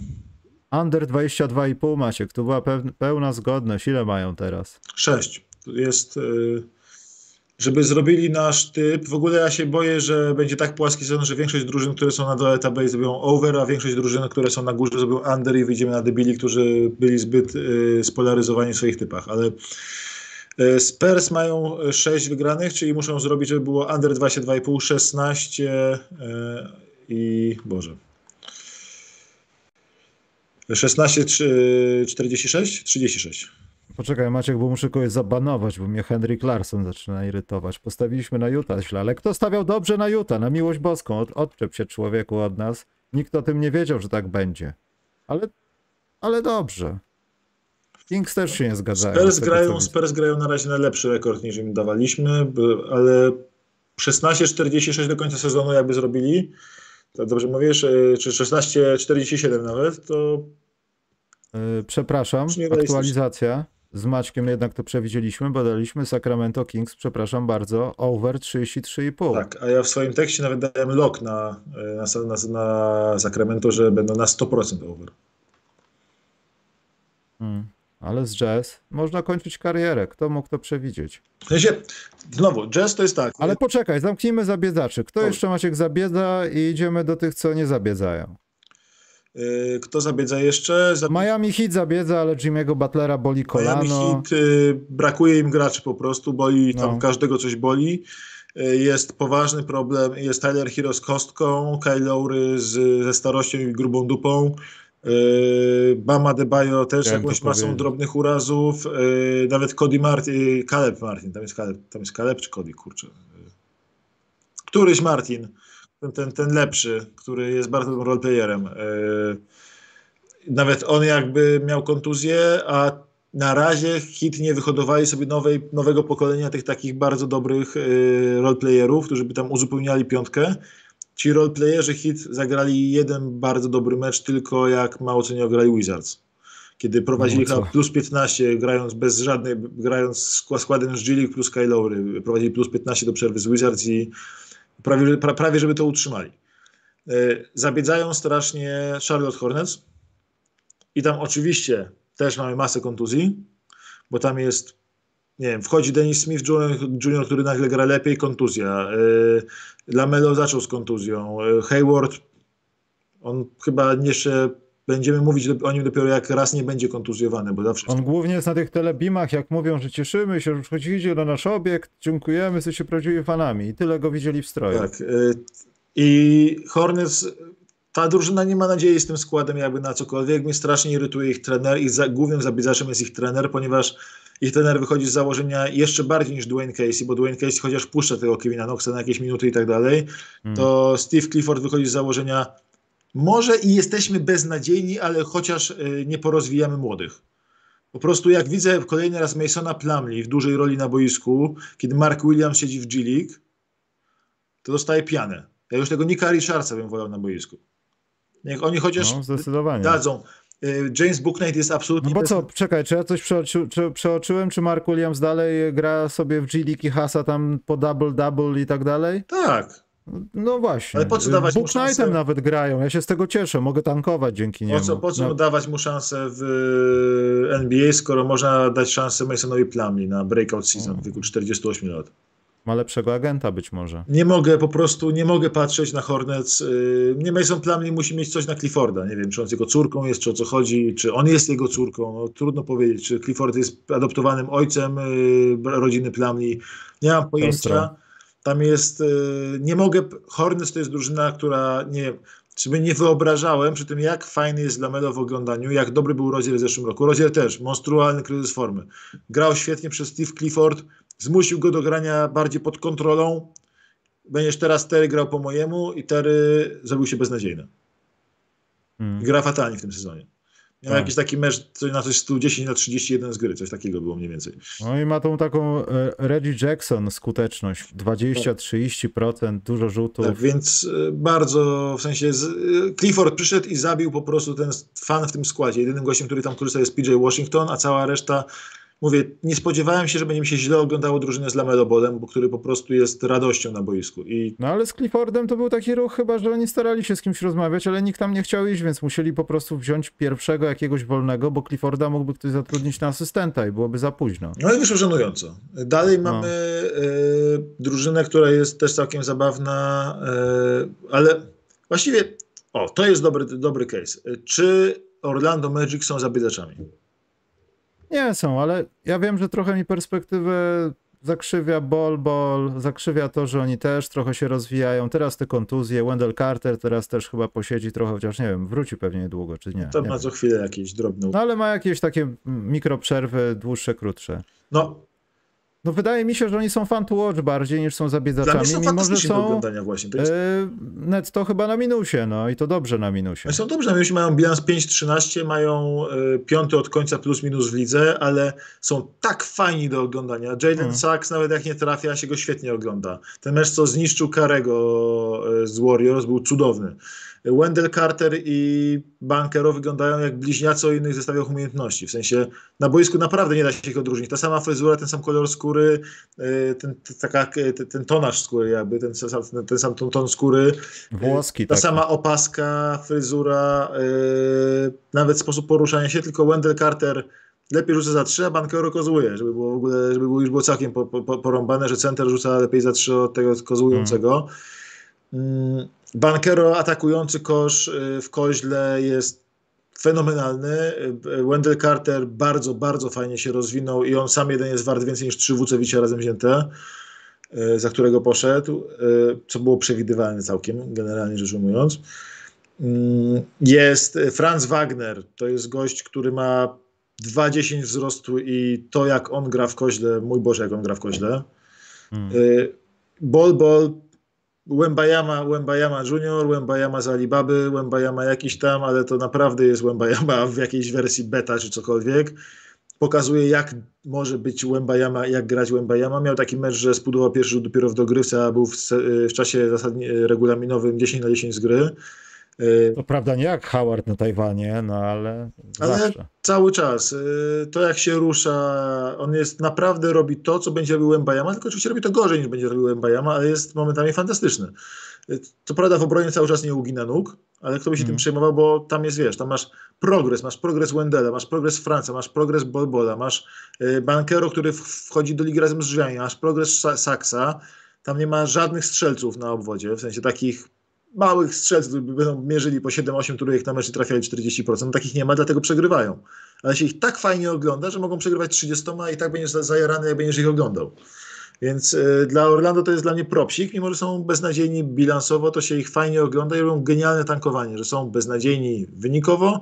Under 22,5 Maciek, to była pełna zgodność. Ile mają teraz? 6. Jest, y, żeby zrobili nasz typ. W ogóle ja się boję, że będzie tak płaski sezon, że większość drużyn, które są na dole tabeli zrobią over, a większość drużyn, które są na górze zrobią under i wyjdziemy na debili, którzy byli zbyt y, spolaryzowani w swoich typach. Ale y, Spurs mają 6 wygranych, czyli muszą zrobić, żeby było under 22,5, 16 i Boże. 16, 46? 36. Poczekaj Maciek, bo muszę kogoś zabanować, bo mnie Henry Larson zaczyna irytować. Postawiliśmy na Utah źle, ale kto stawiał dobrze na Utah? Na miłość boską. Od, odczep się człowieku od nas. Nikt o tym nie wiedział, że tak będzie. Ale, ale dobrze. Kings też się nie zgadzają. Spurs grają, Spurs grają na razie na lepszy rekord niż im dawaliśmy, ale 16-46 do końca sezonu jakby zrobili, dobrze mówisz, e, czy 16,47 nawet, to... E, przepraszam, aktualizacja. Z Maćkiem jednak to przewidzieliśmy, bo daliśmy Sacramento Kings, przepraszam bardzo, over 33,5. Tak, a ja w swoim tekście nawet dałem lock na, e, na, na, na Sacramento, że będą na 100% over. Ale z jazz można kończyć karierę. Kto mógł to przewidzieć? W sensie, znowu, jazz to jest tak. Ale poczekaj, zamknijmy zabiedzaczy. Kto Dobrze. jeszcze Maciek zabiedza i idziemy do tych, co nie zabiedzają. Yy, kto zabiedza jeszcze? Miami Heat zabiedza, ale Jimmy'ego Butlera boli kolano. Miami Heat, yy, brakuje im graczy po prostu, boli tam no. każdego coś boli. Yy, jest poważny problem, jest Tyler Hero z kostką, Kyle Lowry z, ze starością i grubą dupą. Yy, Bama Debajo też Chciałem jakąś masą powiedzieć. drobnych urazów. Yy, nawet Cody Martin, Caleb Martin, tam jest Caleb, tam jest Caleb czy Cody, kurczę. Któryś Martin, ten, ten, ten lepszy, który jest bardzo dobrym roleplayerem. Yy, nawet on jakby miał kontuzję, a na razie hit nie wyhodowali sobie nowej, nowego pokolenia tych takich bardzo dobrych roleplayerów, którzy by tam uzupełniali piątkę ci roleplayerzy hit zagrali jeden bardzo dobry mecz, tylko jak mało co nie ograli Wizards. Kiedy prowadzili no, plus 15, grając bez żadnej, grając składem z Gillik plus Kyle prowadzili plus 15 do przerwy z Wizards i prawie, pra, prawie żeby to utrzymali. Zabiedzają strasznie Charlotte Hornets i tam oczywiście też mamy masę kontuzji, bo tam jest nie wiem, wchodzi Dennis Smith Jr., który nagle gra lepiej, kontuzja. Lamelo zaczął z kontuzją. Hayward, on chyba jeszcze będziemy mówić o nim dopiero jak raz nie będzie kontuzjowany, bo zawsze... On głównie jest na tych telebimach, jak mówią, że cieszymy się, że wchodzicie na nasz obiekt, dziękujemy, jesteście prawdziwymi fanami i tyle go widzieli w stroju. Tak. I Hornets, ta drużyna nie ma nadziei z tym składem jakby na cokolwiek. Mnie strasznie irytuje ich trener i za, głównym zabiezaczem jest ich trener, ponieważ ich trener wychodzi z założenia jeszcze bardziej niż Dwayne Casey, bo Dwayne Casey chociaż puszcza tego Kevina Knoxa na jakieś minuty i tak dalej, hmm. to Steve Clifford wychodzi z założenia może i jesteśmy beznadziejni, ale chociaż y, nie porozwijamy młodych. Po prostu jak widzę kolejny raz Masona Plumley w dużej roli na boisku, kiedy Mark Williams siedzi w G League, to dostaje pianę. Ja już tego Nika Richardsa bym wolał na boisku. Niech oni chociaż no, dadzą. Y, James Booknight jest absolutnie... No bo co, czekaj, czy ja coś przeoczy, czy przeoczyłem, czy Mark Williams dalej gra sobie w G League i hasa tam po double-double i tak dalej? Tak. No właśnie. Ale po co dawać Book mu szansę? nawet grają, ja się z tego cieszę, mogę tankować dzięki niemu. Po co, po co no. dawać mu szansę w NBA, skoro można dać szansę Masonowi Plumlee na breakout season w wieku 48 lat? Ma lepszego agenta być może. Nie mogę, po prostu nie mogę patrzeć na Hornets. Y, nie Mason Plumlee musi mieć coś na Clifforda. Nie wiem, czy on jest jego córką jest, czy o co chodzi, czy on jest jego córką. No, trudno powiedzieć, czy Clifford jest adoptowanym ojcem y, rodziny Plumlee. Nie mam pojęcia. Ostro. Tam jest, y, nie mogę, Hornets to jest drużyna, która nie, sobie nie wyobrażałem przy tym, jak fajny jest Lamelo w oglądaniu, jak dobry był Rozier w zeszłym roku. Rozier też, monstrualny kryzys formy. Grał świetnie przez Steve Clifford, zmusił go do grania bardziej pod kontrolą. Będziesz teraz Terry grał po mojemu i Terry zrobił się beznadziejny. Hmm. Gra fatalnie w tym sezonie. Miał tak. jakiś taki mecz coś na coś 110 na 31 z gry, coś takiego było mniej więcej. No i ma tą taką e, Reggie Jackson skuteczność, 20-30%, dużo rzutów. Tak, więc e, bardzo, w sensie z, e, Clifford przyszedł i zabił po prostu ten fan w tym składzie. Jedynym gościem, który tam korzysta jest PJ Washington, a cała reszta mówię, nie spodziewałem się, że będzie mi się źle oglądało drużynę z Lamelo Ballem, bo który po prostu jest radością na boisku. I... No ale z Cliffordem to był taki ruch chyba, że oni starali się z kimś rozmawiać, ale nikt tam nie chciał iść, więc musieli po prostu wziąć pierwszego jakiegoś wolnego, bo Clifforda mógłby ktoś zatrudnić na asystenta i byłoby za późno. No i wyszło żenująco. Dalej no. mamy y, drużynę, która jest też całkiem zabawna, y, ale właściwie, o, to jest dobry, dobry case. Czy Orlando Magic są zabiedaczami? Nie są, ale ja wiem, że trochę mi perspektywę zakrzywia Ball Ball, zakrzywia to, że oni też trochę się rozwijają. Teraz te kontuzje, Wendell Carter teraz też chyba posiedzi trochę, chociaż nie wiem, wróci pewnie niedługo, czy nie. To nie ma wiem. co chwilę jakieś drobne. No ale ma jakieś takie mikroprzerwy, dłuższe, krótsze. No, no wydaje mi się, że oni są fan to watch bardziej niż są zabiedaczami, są mimo że są do oglądania właśnie. To jest... yy, net to chyba na minusie, no i to dobrze na minusie. Oni są dobrze na minusie, mają bilans 5-13, mają y, piąty od końca plus minus w lidze, ale są tak fajni do oglądania. Jaden hmm. Sachs nawet jak nie trafia, się go świetnie ogląda. Ten mecz, co zniszczył Karego y, z Warriors, był cudowny. Wendell Carter i Bankero wyglądają jak bliźniacy o innych zestawiach umiejętności. W sensie na boisku naprawdę nie da się ich odróżnić. Ta sama fryzura, ten sam kolor skóry, y, ten, taka, ten, ten tonaż skóry jakby, ten, ten, ten sam ton, ton skóry. Włoski. Ta tak. sama opaska, fryzura, yy, nawet sposób poruszania się, tylko Wendell Carter lepiej rzuca za trzy, a Bankero kozłuje, żeby było w ogóle, żeby już było całkiem po, po, porąbane, że center rzuca lepiej za trzy od tego kozłującego. Hmm. Bankero atakujący kosz y, w koźle jest fenomenalny. Y, Wendell Carter bardzo, bardzo fajnie się rozwinął i on sam jeden jest wart więcej niż trzy Wucewicie razem wzięte, y, za którego poszedł, co było przewidywalne całkiem, generalnie rzecz ujmując. Jest Franz Wagner, to jest gość, który ma 2,10 wzrostu i to jak on gra w koźle, mój Boże, jak on gra w koźle. Hmm. Bol Bol Łębajama, Łębajama Junior, Łębajama z Alibaby, Łębajama jakiś tam, ale to naprawdę jest Łębajama w jakiejś wersji beta czy cokolwiek. Pokazuje, jak może być Łębajama, jak grać Łębajama. Miał taki mecz, że spudował pierwszy rzut dopiero w dogrywce, a był w, w czasie regulaminowym 10 na 10 z gry. Y, to prawda nie jak Howard na Tajwanie, no ale, ale zawsze. cały czas. Y, to jak się rusza, on jest naprawdę robi to, co będzie robił Mbayama, tylko oczywiście robi to gorzej niż będzie robił Mbayama, ale jest momentami fantastyczny. Co prawda w obronie cały czas nie ugina nóg, ale kto by się mm. tym mhm. przejmował, bo tam jest, wiesz, tam masz progres, masz progres Wendela, masz progres Franca, masz progres Bolbola, masz Bankero, który wchodzi do ligi razem z drzwiami, masz progres Saksa, tam nie ma żadnych strzelców na obwodzie, w sensie takich małych strzelców, będą mierzyli po 7-8 turek na mecz i trafiali 40%. No, takich nie ma, dlatego przegrywają. Ale się ich tak fajnie ogląda, że mogą przegrywać 30 i tak będziesz zajarany, jak będziesz ich oglądał. Więc y, dla Orlando to jest dla mnie propsik, mimo że są beznadziejni bilansowo, to się ich fajnie ogląda i robią genialne tankowanie, że są beznadziejni wynikowo,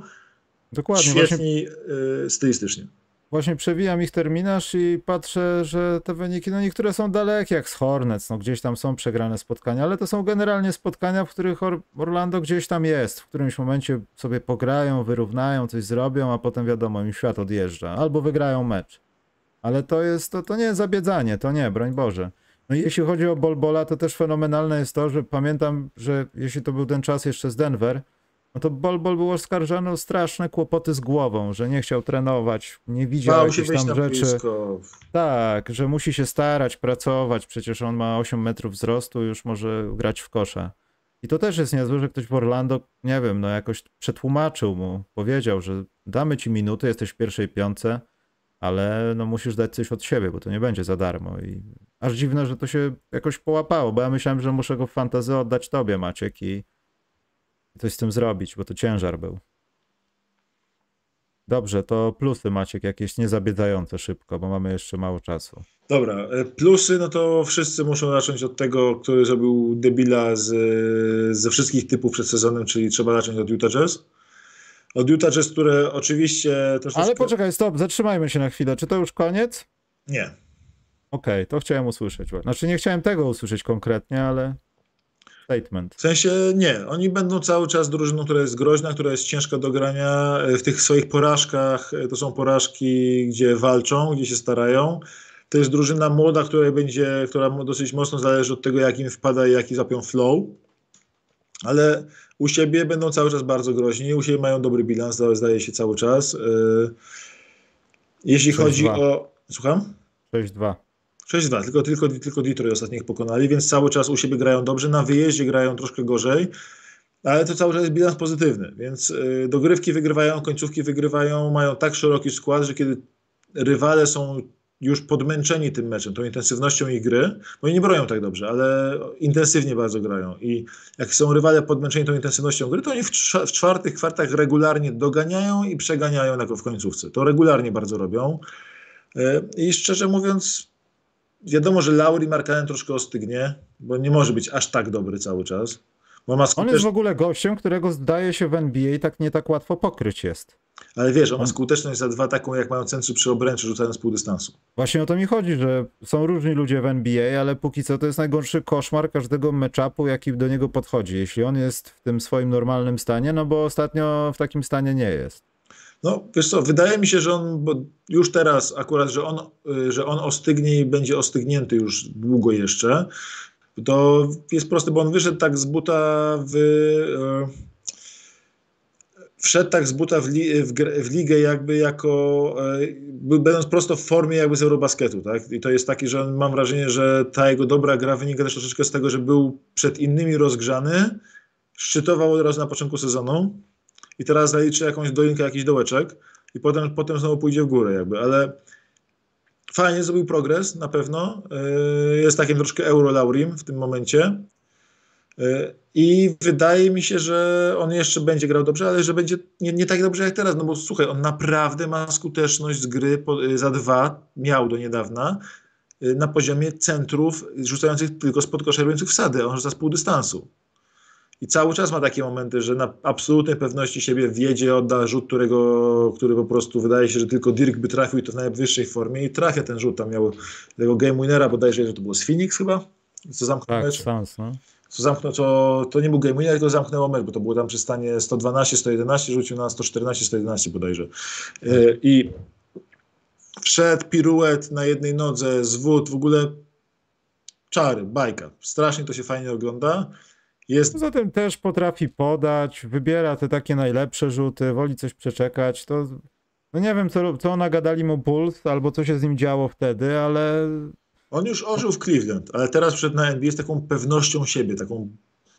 Dokładnie, świetni właśnie... y, stylistycznie. Właśnie przewijam ich terminarz i patrzę, że te wyniki, no niektóre są dalekie, jak z Hornets, no gdzieś tam są przegrane spotkania, ale to są generalnie spotkania, w których Orlando gdzieś tam jest, w którymś momencie sobie pograją, wyrównają, coś zrobią, a potem wiadomo, im świat odjeżdża, albo wygrają mecz. Ale to jest, to, to nie jest zabiedzanie, to nie, broń Boże. No i jeśli chodzi o Bolbola, to też fenomenalne jest to, że pamiętam, że jeśli to był ten czas jeszcze z Denver, no to Bolbol był oskarżany o straszne kłopoty z głową, że nie chciał trenować, nie widział Bał jakichś tam rzeczy. Blisko. Tak, że musi się starać, pracować, przecież on ma 8 metrów wzrostu, już może grać w kosza. I to też jest niezłe, że ktoś w Orlando, nie wiem, no jakoś przetłumaczył mu, powiedział, że damy ci minuty, jesteś w pierwszej piątce, ale no musisz dać coś od siebie, bo to nie będzie za darmo. I aż dziwne, że to się jakoś połapało, bo ja myślałem, że muszę go w fantazy oddać tobie, Maciek, i coś z tym zrobić, bo to ciężar był. Dobrze, to plusy Maciek jakieś niezabiedzające szybko, bo mamy jeszcze mało czasu. Dobra, e, plusy, no to wszyscy muszą zacząć od tego, który zrobił debila z, ze wszystkich typów przed sezonem, czyli trzeba zacząć od Utah Jazz. Od Utah Jazz, które oczywiście... Troszeczkę... Ale poczekaj, stop, zatrzymajmy się na chwilę. Czy to już koniec? Nie. Okej, okay, to chciałem usłyszeć. Znaczy nie chciałem tego usłyszeć konkretnie, ale statement. W sensie nie. Oni będą cały czas drużyną, która jest groźna, która jest ciężka do grania. W tych swoich porażkach to są porażki, gdzie walczą, gdzie się starają. To jest drużyna młoda, która będzie, która dosyć mocno zależy od tego, jak im wpada i jaki zapią flow. Ale u siebie będą cały czas bardzo groźni. U siebie mają dobry bilans, zdaje się cały czas. Y, jeśli chodzi o. Słucham? 6-2. 6-2, tylko, tylko, tylko Detroit ostatnich pokonali, więc cały czas u siebie grają dobrze, na wyjeździe grają troszkę gorzej, ale to cały czas jest bilans pozytywny, więc y, dogrywki wygrywają, końcówki wygrywają, mają tak szeroki skład, że kiedy rywale są już podmęczeni tym meczem, tą intensywnością ich gry, bo oni nie bronią tak dobrze, ale intensywnie bardzo grają i jak są rywale podmęczeni tą intensywnością gry, to oni w, w czwartych kwartach regularnie doganiają i przeganiają w końcówce. To regularnie bardzo robią y, i szczerze mówiąc wiadomo, że Lauri Markanen troszkę ostygnie, bo nie może być aż tak dobry cały czas. Skutecz... On jest w ogóle gościem, którego zdaje się w NBA tak nie tak łatwo pokryć jest. Ale wiesz, on ma skuteczność za dwa taką, jak mają centrzy przy obręczy, rzucając z pół dystansu. Właśnie o to mi chodzi, że są różni ludzie w NBA, ale póki co to jest najgorszy koszmar każdego meczapu, jaki do niego podchodzi. Jeśli on jest w tym swoim normalnym stanie, no bo ostatnio w takim stanie nie jest. No, wiesz co, wydaje mi się, że on, już teraz akurat, że on, y, że on ostygnie i będzie ostygnięty już długo jeszcze, to jest proste, bo on wyszedł tak z buta w... Y, wszedł tak z buta w, li, w, w, ligę jakby jako, y, będąc prosto w formie jakby z Eurobasketu, tak? I to jest taki, że mam wrażenie, że ta jego dobra gra wynika też troszeczkę z tego, że był przed innymi rozgrzany, szczytował od razu na początku sezonu, i teraz zaliczy jakąś dolinkę, jakiś dołeczek i potem, potem znowu pójdzie w górę jakby, ale fajnie zrobił progres na pewno. Yy, jest takim troszkę eurolaurim w tym momencie. Yy, I wydaje mi się, że on jeszcze będzie grał dobrze, ale że będzie nie, nie tak dobrze jak teraz. No bo słuchaj, on naprawdę ma skuteczność z gry yy, za dwa, miał do niedawna, na poziomie centrów rzucających tylko spod kosza wsady. On rzuca z pół dystansu. I cały czas ma takie momenty, że na absolutnej pewności siebie wiedzie, odda rzut, którego, który po prostu wydaje się, że tylko Dirk by trafił i to w najwyższej formie i trafia ten rzut. Tam miał tego game winnera, bodajże, że to było z Phoenix chyba, co zamknął tak, mecz. Sans, no. Co zamknął, to, to nie był game winner, tylko zamknęło mecz, bo to było tam przy stanie 112-111, rzucił na 114-111 bodajże. Tak. I wszedł piruet na jednej nodze, zwód, w ogóle czary, bajka. Strasznie to się fajnie ogląda. Jest, Poza tym też potrafi podać, wybiera te takie najlepsze rzuty, woli coś przeczekać. To no nie wiem, co, co nagadali mu Bulls, albo co się z nim działo wtedy, ale on już ożył w Cleveland, ale teraz przed na NBA z taką pewnością siebie, taką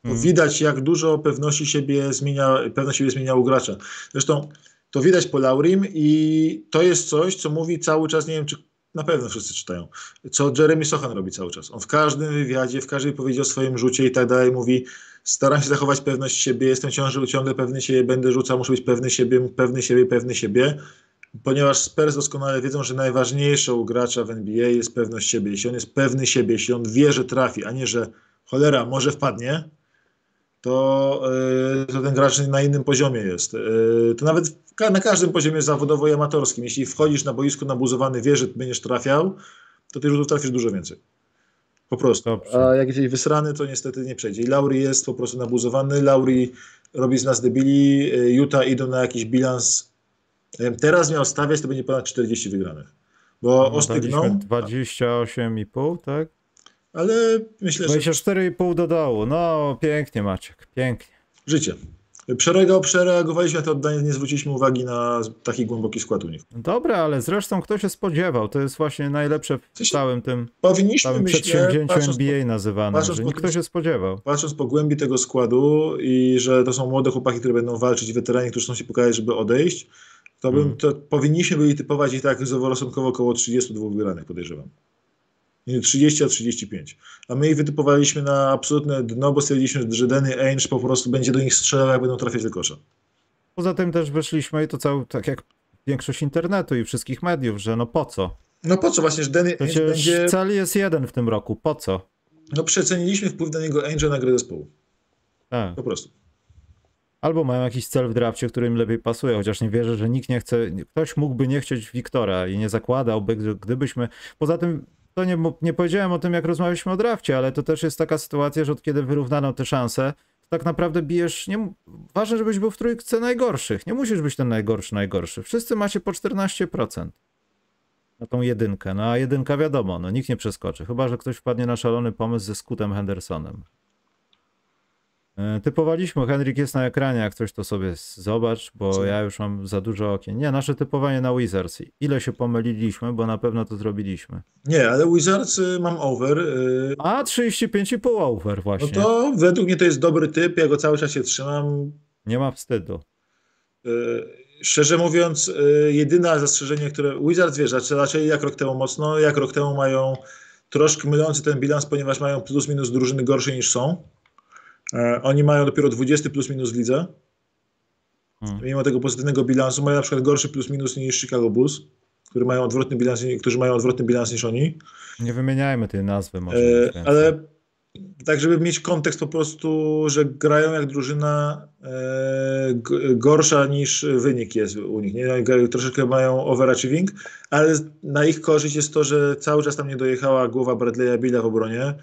no Mm. widać jak dużo pewności siebie zmienia, pewność siebie zmienia u gracza. Zresztą to widać po Laurim i to jest coś, co mówi cały czas, nie wiem czy na pewno wszyscy czytają, co Jeremy Sochan robi cały czas. On w każdym wywiadzie, w każdej powiedzi o swoim rzucie i tak dalej mówi staram się zachować pewność siebie, jestem ciągle, ciągle pewny siebie, będę rzucał, muszę być pewny siebie, pewny siebie, pewny siebie, ponieważ Spurs doskonale wiedzą, że najważniejsze u gracza w NBA jest pewność siebie. Jeśli on jest pewny siebie, jeśli on wie, że trafi, a nie, że cholera, może wpadnie, to, yy, to ten gracz na innym poziomie jest. Yy, to nawet na każdym poziomie zawodowo i amatorskim. Jeśli wchodzisz na boisku nabuzowany, wiesz, że będziesz trafiał, to tych rzutów trafisz dużo więcej. Po prostu. Dobrze. A jak jesteś wysrany, to niestety nie przejdzie. I Lauri jest po prostu nabuzowany. Lauri robi z nas debili. Yy, Utah idą na jakiś bilans. Teraz miał stawiać, to będzie ponad 40 wygranych. Bo no, ostygną, daliśmy 28,5, tak? Ale myślę, że 24,5 do dołu. No, pięknie Maciek, pięknie. życie. Przereagowaliśmy, przereagowaliśmy na to oddanie, nie zwróciliśmy uwagi na taki głęboki skład u nich. Dobra, ale zresztą kto się spodziewał? To jest właśnie najlepsze w sensie, całym tym Powinniśmy, całym myślę, przedsięwzięciu po, NBA nazywanym, patrząc że po kto się spodziewał. patrząc po głębi tego składu i że to są młode chłopaki, które będą walczyć, weterani, którzy chcą się pokazać, żeby odejść, to, bym, Mm. to powinniśmy byli typować i tak zdroworozsądkowo około 32 wygranych, podejrzewam. Nie 30, a 35. A my ich wytypowaliśmy na absolutne dno, bo stwierdziliśmy, że Danny Ainge po prostu będzie do nich strzelał, jak będą trafiać do kosza. Poza tym też wyszliśmy i to cały, tak jak większość internetu i wszystkich mediów, że no po co? No po co właśnie, że Danny Ainge będzie... cel jest jeden w tym roku, po co? No przeceniliśmy wpływ Daniego Ainge'a na grę zespołu. Tak. Po prostu. Albo mają jakiś cel w drafcie, który im lepiej pasuje, chociaż nie wierzę, że nikt nie chce, ktoś mógłby nie chcieć Wiktora i nie zakładałby, gdy- gdybyśmy, poza tym to nie, nie powiedziałem o tym, jak rozmawialiśmy o drafcie, ale to też jest taka sytuacja, że od kiedy wyrównano te szanse, tak naprawdę bijesz, nie, ważne, żebyś był w trójce najgorszych, nie musisz być ten najgorszy, najgorszy, wszyscy macie po 14% na tą jedynkę, no a jedynka wiadomo, no nikt nie przeskoczy, chyba, że ktoś wpadnie na szalony pomysł ze Scootem Hendersonem. E, Typowaliśmy, Henryk jest na ekranie, jak coś to sobie zobacz, bo ja już mam za dużo okien. Nie, nasze typowanie na Wizards. Ile się pomyliliśmy, bo na pewno to zrobiliśmy. Nie, ale Wizards y, mam over. y, A 35,5 over No właśnie. to według mnie to jest dobry typ, ja go cały czas się trzymam. Nie ma wstydu. Y, Szczerze mówiąc, jedyne zastrzeżenie, które Wizards wiesz, zaczę- zaczęli jak rok temu mocno, jak rok temu mają troszkę mylący ten bilans, ponieważ mają plus minus drużyny gorsze niż są. E, Oni mają dopiero 20 plus minus w lidze. Hmm. Mimo tego pozytywnego bilansu mają na przykład gorszy plus minus niż Chicago Bulls, którzy mają odwrotny bilans, którzy mają odwrotny bilans niż oni. Nie wymieniajmy tej nazwy może. E, ale tak, żeby mieć kontekst po prostu, że grają jak drużyna e, gorsza niż wynik jest u nich. Nie? Troszeczkę mają overachieving, ale na ich korzyść jest to, że cały czas tam nie dojechała głowa Bradley'a Billa w obronie,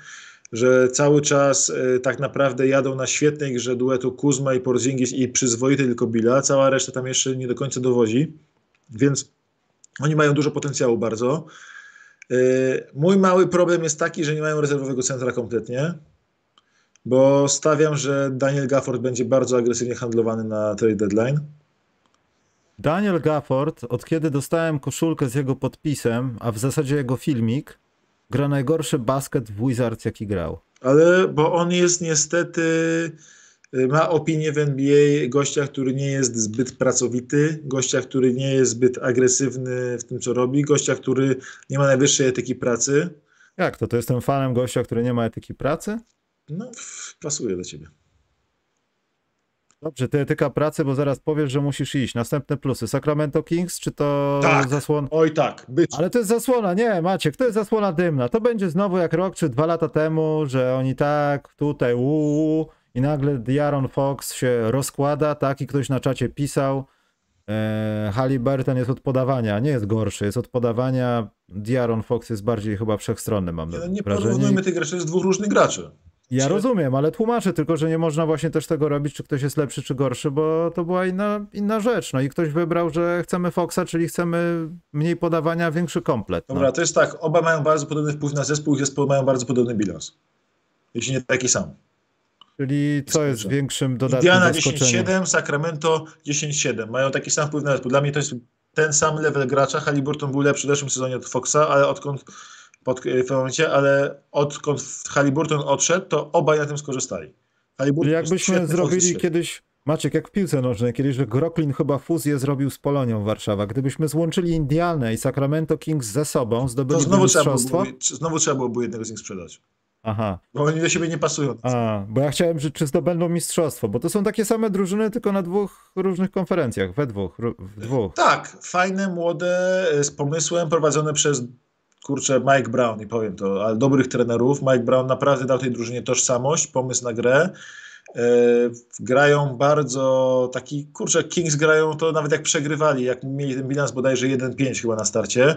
że cały czas e, tak naprawdę jadą na świetnej grze duetu Kuzma i Porzingis i przyzwoity tylko Billa, cała reszta tam jeszcze nie do końca dowodzi, więc oni mają dużo potencjału bardzo. Yy, Mój mały problem jest taki, że nie mają rezerwowego centra kompletnie, bo stawiam, że Daniel Gafford będzie bardzo agresywnie handlowany na trade deadline. Daniel Gafford, od kiedy dostałem koszulkę z jego podpisem, a w zasadzie jego filmik, gra najgorszy basket w Wizards, jaki grał. Ale bo on jest niestety, y, ma opinię w NBA gościa, który nie jest zbyt pracowity, gościa, który nie jest zbyt agresywny w tym, co robi, gościa, który nie ma najwyższej etyki pracy. Jak to? To jestem fanem gościa, który nie ma etyki pracy? No, pasuje do ciebie. Dobrze, ty etyka pracy, bo zaraz powiesz, że musisz iść. Następne plusy. Sacramento Kings, czy to Tak. zasłona? Oj tak, być. Ale to jest zasłona, nie Maciek, to jest zasłona dymna. To będzie znowu jak rok czy dwa lata temu, że oni tak tutaj uuu i nagle Diaron Fox się rozkłada, tak i ktoś na czacie pisał, e, Halliburton jest od podawania, nie jest gorszy, jest od podawania, Diaron Fox jest bardziej chyba wszechstronny, mam Nie, no nie wrażenie. porównujmy tych graczy, jest dwóch różnych graczy. Ja Czy- rozumiem, ale tłumaczę tylko, że nie można właśnie też tego robić, czy ktoś jest lepszy, czy gorszy, bo to była inna, inna rzecz. No i ktoś wybrał, że chcemy Foxa, czyli chcemy mniej podawania, większy komplet. No. Dobra, to jest tak, oba mają bardzo podobny wpływ na zespół i zespoły mają bardzo podobny bilans. Jeśli nie taki sam. Czyli co jest większym dodatkiem Indiana zaskoczeniem? 10-7, Sacramento 10-7. Mają taki sam wpływ na zespół. Dla mnie to jest ten sam level gracza. Halliburton był lepszy w zeszłym sezonie od Foxa, ale odkąd pod, w tym momencie, ale odkąd Halliburton odszedł, to obaj na tym skorzystali. Jest jakbyśmy zrobili kiedyś, Maciek, jak w piłce nożnej, kiedyś, że Groklin chyba fuzję zrobił z Polonią Warszawa. Gdybyśmy złączyli Indianę i Sacramento Kings ze sobą, To zdobyliby znowu trzeba, byłoby, znowu trzeba byłoby jednego z nich sprzedać. Aha, Bo oni do siebie nie pasują. a, bo ja chciałem, że czy zdobędą mistrzostwo, bo to są takie same drużyny, tylko na dwóch różnych konferencjach, we dwóch, w dwóch. Tak, fajne, młode, e, z pomysłem, prowadzone przez kurczę Mike Brown i powiem to, ale dobrych trenerów. Mike Brown naprawdę dał tej drużynie tożsamość, pomysł na grę. E, grają bardzo taki, kurczę, Kings grają to nawet jak przegrywali, jak mieli ten bilans bodajże 1-5 chyba na starcie,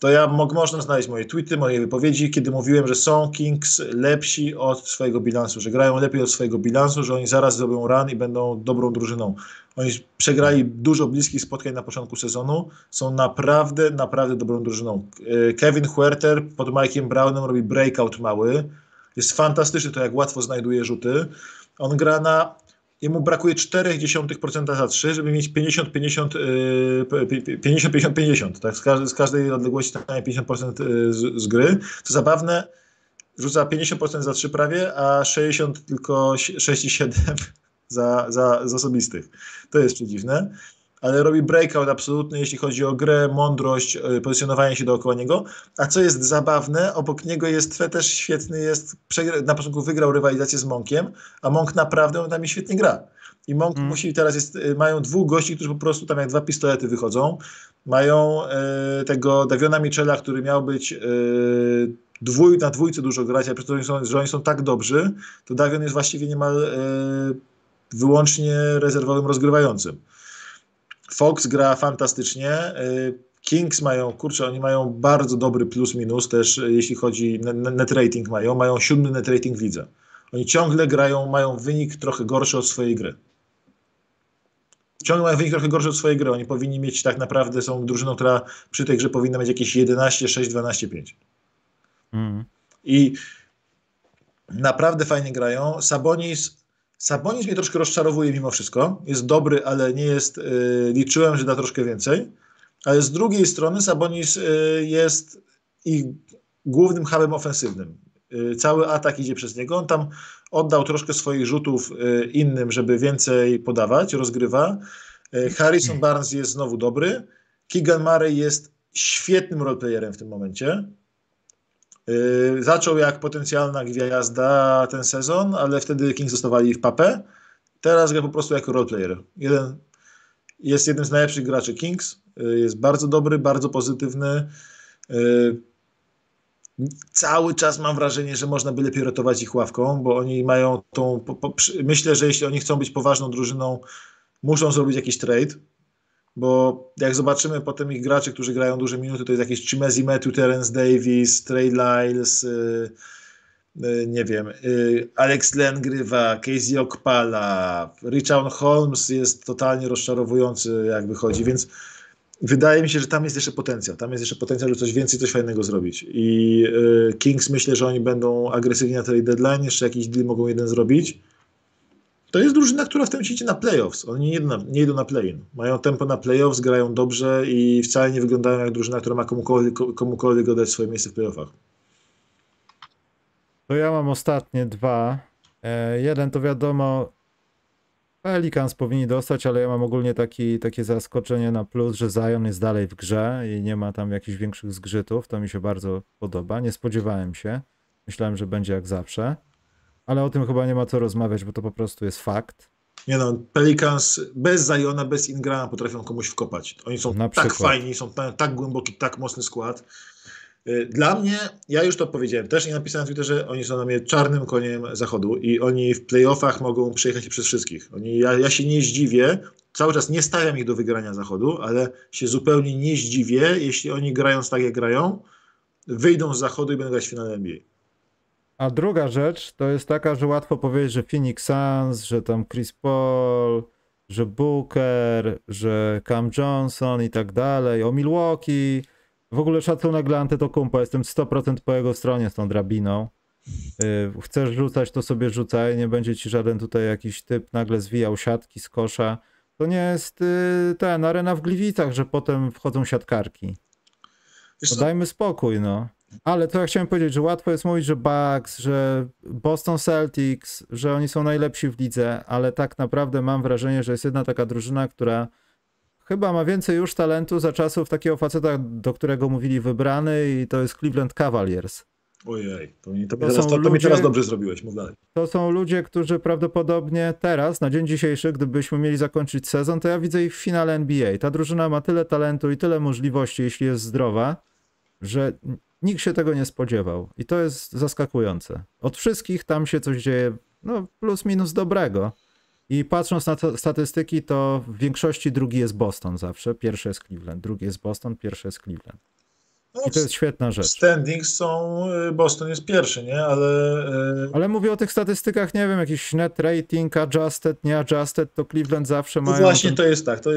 to ja mog, można znaleźć moje tweety, moje wypowiedzi, kiedy mówiłem, że są Kings lepsi od swojego bilansu, że grają lepiej od swojego bilansu, że oni zaraz zrobią run i będą dobrą drużyną. Oni przegrali dużo bliskich spotkań na początku sezonu, są naprawdę, naprawdę dobrą drużyną. E, Kevin Huerter pod Mike'iem Brownem robi breakout mały, jest fantastyczny to, jak łatwo znajduje rzuty. On gra na. Jemu brakuje 0,4% za 3, żeby mieć 50-50, yy, 50-50-50. Tak? Z, każdej, z każdej odległości dostanie 50% yy, z, z gry. Co zabawne, rzuca 50% za 3 prawie, a 60 tylko 6,7 *laughs* za, za, z osobistych. To jest dziwne. Ale robi breakout absolutny, jeśli chodzi o grę, mądrość, yy, pozycjonowanie się dookoła niego. A co jest zabawne, obok niego jest też świetny, jest na początku wygrał rywalizację z Monkiem, a Monk naprawdę on tam świetnie gra. I Monk Mm. musi teraz jest, y, mają dwóch gości, którzy po prostu tam jak dwa pistolety wychodzą. Mają e, tego Daviona Michela, który miał być e, dwój, na dwójce dużo grać, a przez to, że oni są, że oni są tak dobrzy, to Davion jest właściwie niemal e, wyłącznie rezerwowym rozgrywającym. Fox gra fantastycznie. e, Kings mają, kurczę, oni mają bardzo dobry plus-minus też, e, jeśli chodzi, ne- ne- net rating mają, mają siódmy net rating widzę. Oni ciągle grają, mają wynik trochę gorszy od swojej gry. Ciągle mają wynik trochę gorszy od swojej gry. Oni powinni mieć tak naprawdę, są drużyną, która przy tej grze powinna mieć jakieś 11, 6, 12, 5. Mm. I naprawdę fajnie grają. Sabonis, Sabonis mnie troszkę rozczarowuje mimo wszystko. Jest dobry, ale nie jest. Yy, liczyłem, że da troszkę więcej. Ale z drugiej strony Sabonis yy, jest ich głównym hubem ofensywnym. Yy, cały atak idzie przez niego. On tam oddał troszkę swoich rzutów yy, innym, żeby więcej podawać, rozgrywa. Yy, Harrison Barnes jest znowu dobry. Keegan Murray jest świetnym roleplayerem w tym momencie. Yy, zaczął jak potencjalna gwiazda ten sezon, ale wtedy Kings dostawali w papę. Teraz gra po prostu jako roleplayer. Jeden, jest jednym z najlepszych graczy Kings. Yy, jest bardzo dobry, bardzo pozytywny. Yy, cały czas mam wrażenie, że można by lepiej ratować ich ławką, bo oni mają tą. Po, po, myślę, że jeśli oni chcą być poważną drużyną, muszą zrobić jakiś trade. Bo jak zobaczymy potem ich graczy, którzy grają duże minuty, to jest jakieś Chimezi Metu, Terence Davis, Trey Lyles, yy, yy, nie wiem, yy, Alex Len grywa, Casey Okpala, Richard Holmes jest totalnie rozczarowujący, jak wychodzi, więc wydaje mi się, że tam jest jeszcze potencjał. Tam jest jeszcze potencjał, żeby coś więcej, coś fajnego zrobić. I yy, Kings myślę, że oni będą agresywni na tej deadline, jeszcze jakiś deal mogą jeden zrobić. To jest drużyna, która w tym idzie na playoffs. Oni nie na, nie idą na play-in. Mają tempo na playoffs, grają dobrze i wcale nie wyglądają jak drużyna, która ma komukolwiek, komukolwiek oddać swoje miejsce w playoffach. To ja mam ostatnie dwa. E, jeden to wiadomo, Pelicans powinni dostać, ale ja mam ogólnie taki, takie zaskoczenie na plus, że Zion jest dalej w grze i nie ma tam jakichś większych zgrzytów. To mi się bardzo podoba. Nie spodziewałem się. Myślałem, że będzie jak zawsze. Ale o tym chyba nie ma co rozmawiać, bo to po prostu jest fakt. Nie no, Pelicans bez Zajona, bez Ingrama potrafią komuś wkopać. Oni są Na tak przykład. fajni, są ta- tak głęboki, tak mocny skład. Y, Dla mnie, ja już to powiedziałem, też nie napisałem na Twitterze, oni są dla mnie czarnym koniem zachodu i oni w playoffach mogą przejechać przez wszystkich. Oni, ja, ja się nie zdziwię, cały czas nie stawiam ich do wygrania zachodu, ale się zupełnie nie zdziwię, jeśli oni grając tak jak grają, wyjdą z zachodu i będą grać w finale NBA. A druga rzecz to jest taka, że łatwo powiedzieć, że Phoenix Suns, że tam Chris Paul, że Booker, że Cam Johnson i tak dalej, o Milwaukee. W ogóle szacunek dla Antetokounmpo, jestem 100% po jego stronie z tą drabiną. Y, Chcesz rzucać, to sobie rzucaj, nie będzie ci żaden tutaj jakiś typ nagle zwijał siatki z kosza. To nie jest y, ten arena w Gliwicach, że potem wchodzą siatkarki. No dajmy spokój, no. Ale to ja chciałem powiedzieć, że łatwo jest mówić, że Bucks, że Boston Celtics, że oni są najlepsi w lidze, ale tak naprawdę mam wrażenie, że jest jedna taka drużyna, która chyba ma więcej już talentu za czasów takiego faceta, do którego mówili wybrany i to jest Cleveland Cavaliers. Ojej, to mi, to To teraz, to, to mi ludzie- teraz dobrze zrobiłeś, mów dalej. To są ludzie, którzy prawdopodobnie teraz, na dzień dzisiejszy, gdybyśmy mieli zakończyć sezon, to ja widzę ich w finale NBA. Ta drużyna ma tyle talentu i tyle możliwości, jeśli jest zdrowa, że nikt się tego nie spodziewał. I to jest zaskakujące. Od wszystkich tam się coś dzieje, no plus minus dobrego. I patrząc na statystyki, to w większości drugi jest Boston zawsze. Pierwszy jest Cleveland, drugi jest Boston, pierwszy jest Cleveland. No, I to jest świetna rzecz. Standings są, y, Boston jest pierwszy, nie? Ale y, Ale mówię o tych statystykach, nie wiem, jakiś net rating, adjusted, nie adjusted, to Cleveland zawsze no mają. właśnie ten... to jest tak. To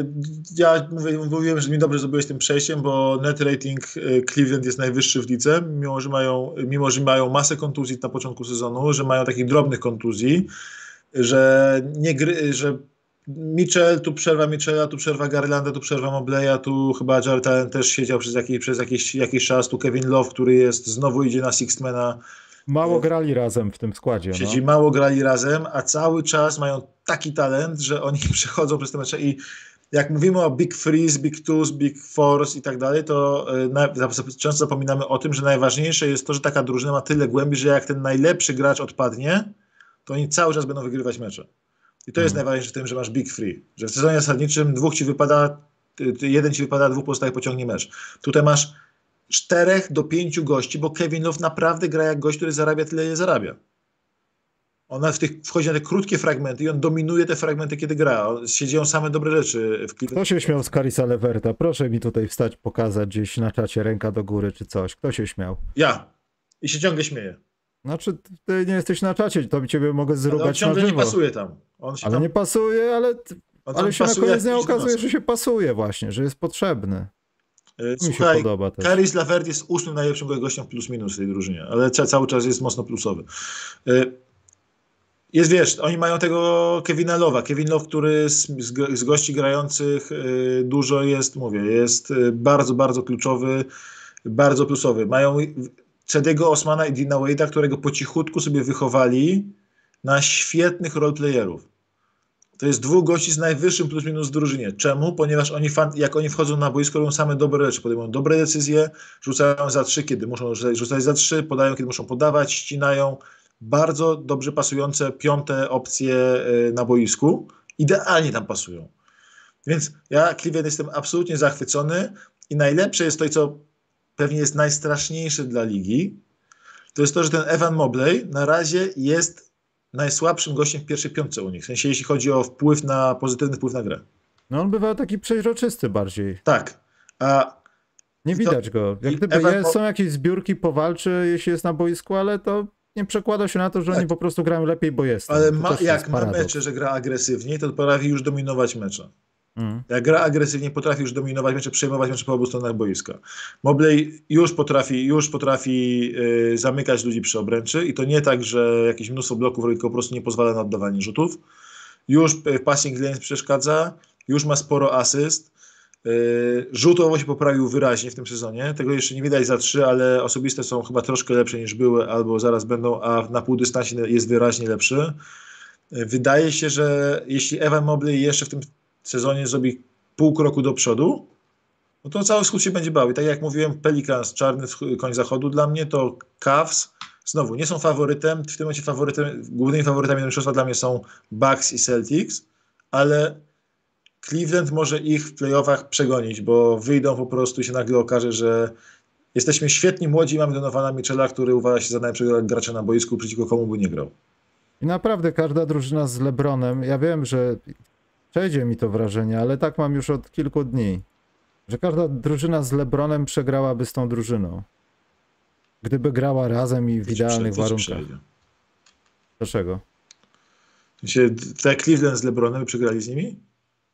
ja mówię, mówiłem, że mi dobrze zrobiłeś tym przejściem, bo net rating y, Cleveland jest najwyższy w lidze, mimo że mają, mimo, że mają masę kontuzji na początku sezonu, że mają takich drobnych kontuzji, że nie gry, że Mitchell, tu przerwa Mitchella, tu przerwa Garlanda, tu przerwa Mobleya, tu chyba Jared Allen też siedział przez jakiś, przez jakiś, jakiś czas, tu Kevin Love, który jest, znowu idzie na Sixmana, Mało grali razem w tym składzie. siedzi No. mało grali razem, a cały czas mają taki talent, że oni *laughs* przechodzą przez te mecze i jak mówimy o Big Freeze, Big Twos, Big Force i tak dalej, to zap- często zapominamy o tym, że najważniejsze jest to, że taka drużyna ma tyle głębi, że jak ten najlepszy gracz odpadnie, to oni cały czas będą wygrywać mecze. I to jest Mhm. najważniejsze w tym, że masz Big Free. Że w sezonie zasadniczym dwóch ci wypada, ty- jeden ci wypada, dwóch pozostałych pociągnie mecz. Tutaj masz czterech do pięciu gości, bo Kevin Love naprawdę gra jak gość, który zarabia tyle, ile zarabia. Ona w tych, wchodzi na te krótkie fragmenty i on dominuje te fragmenty, kiedy gra. On- Siedzą same dobre rzeczy w. Kto się śmiał z Carisa Leverta? Proszę mi tutaj wstać, pokazać gdzieś na czacie ręka do góry czy coś. Kto się śmiał? Ja. I się ciągle śmieje. Znaczy, ty nie jesteś na czacie, to ciebie mogę Ale on zrugać na ciągle nie żywo. pasuje tam. On się Ale tam, nie pasuje, ale, ale się na koniec dnia okazuje, że się pasuje właśnie, że jest potrzebny. E, To mi się Słuchaj, podoba też. Caris Lavert jest ósmym najlepszym gościem plus minus w tej drużynie, ale ca cały czas jest mocno plusowy. E, Jest, wiesz, oni mają tego Kevina Lowa. Kevin Love, który z, z, go- z gości grających e, dużo jest, mówię, jest bardzo, bardzo kluczowy, bardzo plusowy. Mają Cediego Osmana i Dina Wade'a, którego po cichutku sobie wychowali na świetnych roleplayerów. To jest dwóch gości z najwyższym plus minus drużynie. Czemu? Ponieważ oni, fan, jak oni wchodzą na boisko, robią same dobre rzeczy, podejmują dobre decyzje, rzucają za trzy, kiedy muszą rzucać, rzucać za trzy, podają, kiedy muszą podawać, ścinają. Bardzo dobrze pasujące piąte opcje y, na boisku. Idealnie tam pasują. Więc ja Cleveland jestem absolutnie zachwycony i najlepsze jest to, co pewnie jest najstraszniejsze dla ligi, to jest to, że ten Evan Mobley na razie jest najsłabszym gościem w pierwszej piątce u nich. W sensie, jeśli chodzi o wpływ na, pozytywny wpływ na grę. No on bywa taki przeźroczysty bardziej. Tak. A Nie I to- widać go. Jak gdyby Ewan jest, są jakieś zbiórki, powalczy, jeśli jest na boisku, ale to nie przekłada się na to, że oni Tak. po prostu grają lepiej, bo jest. ale ma, jak ma mecze, że gra agresywnie, to potrafi już dominować mecze. Mm. Jak gra agresywnie, potrafi już dominować mecze, przejmować mecze po obu stronach boiska. Mobley już potrafi, już potrafi y, zamykać ludzi przy obręczy i to nie tak, że jakieś mnóstwo bloków tylko po prostu nie pozwala na oddawanie rzutów. Już y, passing lanes przeszkadza, już ma sporo asyst. Y, Rzutowo się poprawił wyraźnie w tym sezonie. Tego jeszcze nie widać za trzy, ale osobiste są chyba troszkę lepsze niż były, albo zaraz będą, a na półdystansie jest wyraźnie lepszy. Y, Wydaje się, że jeśli Evan Mobley jeszcze w tym sezonie zrobi pół kroku do przodu, no to cały skład się będzie bał. I tak jak mówiłem, Pelicans, czarny koń zachodu dla mnie, to Cavs znowu nie są faworytem. W tym momencie faworytem, głównymi faworytami do mistrzostwa dla mnie są Bucks i Celtics, ale Cleveland może ich w playoffach przegonić, bo wyjdą po prostu i się nagle okaże, że jesteśmy świetni młodzi mamy Donowana Michela, który uważa się za najlepszego gracza na boisku, przeciwko komu by nie grał. I naprawdę każda drużyna z Lebronem, ja wiem, że przejdzie mi to wrażenie, ale tak mam już od kilku dni, że każda drużyna z Lebronem przegrałaby z tą drużyną. Gdyby grała razem i w idealnych warunkach. Dlaczego? Sensie, tak Cleveland z LeBronem przegrali z nimi?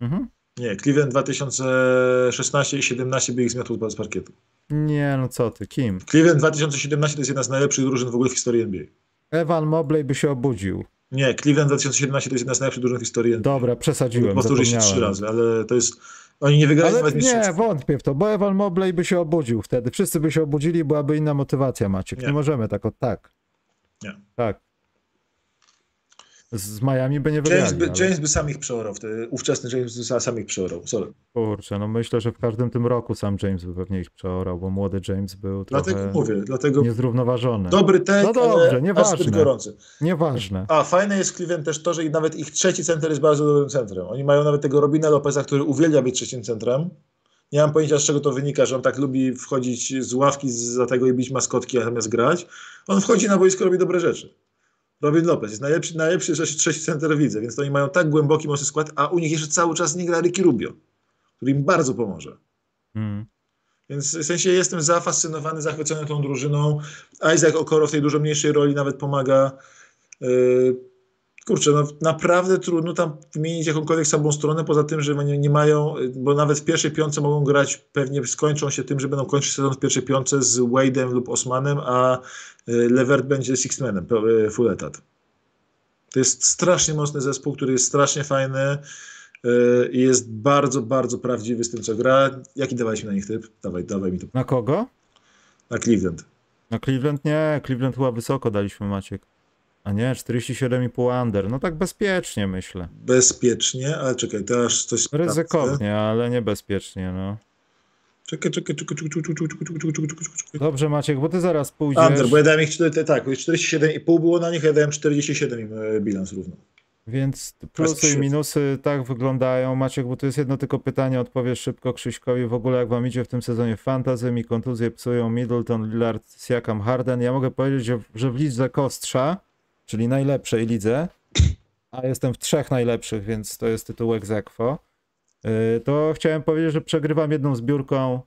Mhm. Nie, Cleveland 2016 i 17 by ich zmiotł z parkietu. Nie, no co ty, kim? Cleveland 2017 to jest jedna z najlepszych drużyn w ogóle w historii NBA. Evan Mobley by się obudził. Nie, Cleveland 2017 to jest jedna z najlepszych drużyn w historii. Dobra, przesadziłem, Powtórzy się trzy razy, ale to jest... Oni nie wygrali Ale nie, wątpię w to, bo Evan Mobley by się obudził wtedy. Wszyscy by się obudzili, byłaby inna motywacja, Maciek. Nie, Nie. możemy tak od tak. Nie. Tak. Z, Miami by nie wygrali. James by, ale- James by sam ich przeorał, wtedy, ówczesny James by sa- sam ich przeorał. Sorry. Kurczę, no myślę, że w każdym tym roku sam James by pewnie ich przeorał, bo młody James był trochę Dlatego mówię, dlatego niezrównoważony. dobry take, No dobrze, nieważne. gorący. Nieważne. A fajne jest Cleveland też to, że nawet ich trzeci center jest bardzo dobrym centrem. Oni mają nawet tego Robina Lopeza, który uwielbia być trzecim centrem. Nie mam pojęcia, z czego to wynika, że on tak lubi wchodzić z ławki za tego i bić maskotki, zamiast grać. On wchodzi na boisko, robi dobre rzeczy. Robin Lopez jest najlepszy, najlepszy trzeci center widzę, więc oni mają tak głęboki, mocny skład, a u nich jeszcze cały czas nie gra Ricky Rubio, który im bardzo pomoże. Mm. Więc w sensie jestem zafascynowany, zachwycony tą drużyną. Isaac Okoro w tej dużo mniejszej roli nawet pomaga. Yy, kurczę, no naprawdę trudno tam wymienić jakąkolwiek słabą stronę, poza tym, że nie, nie mają, bo nawet w pierwszej piątce mogą grać, pewnie skończą się tym, że będą kończyć sezon w pierwszej piątce z Wade'em lub Osmanem, a yy, Levert będzie sixmanem, yy, full etat. To jest strasznie mocny zespół, który jest strasznie fajny yy, i jest bardzo, bardzo prawdziwy z tym, co gra. Jaki dawaliśmy na nich typ? Dawaj, dawaj mi to. Na kogo? Na Cleveland. Na Cleveland nie, Cleveland chyba wysoko daliśmy Maciek. A nie, 47,5 under. No tak bezpiecznie myślę. Bezpiecznie, ale czekaj, to aż coś... Ryzykownie, ale niebezpiecznie, no. Czekaj, czekaj, czekaj, czekaj, czekaj, czekaj, czekaj, czekaj, czekaj, czekaj, czekaj. Dobrze Maciek, bo ty zaraz pójdziesz. Under, bo ja dałem ich 4, tak, 47,5 było na nich, ja dałem 47 im e, bilans równo. Więc plusy i minusy tak wyglądają. Maciek, bo to jest jedno tylko pytanie, odpowiesz szybko Krzyśkowi. W ogóle jak wam idzie w tym sezonie fantazy, mi kontuzje psują Middleton, Lillard, Siakam, Harden. Ja mogę powiedzieć, że, że w lidze Kostrza, czyli najlepszej lidze, a jestem w trzech najlepszych, więc to jest tytuł aequo, yy, to chciałem powiedzieć, że przegrywam jedną zbiórką,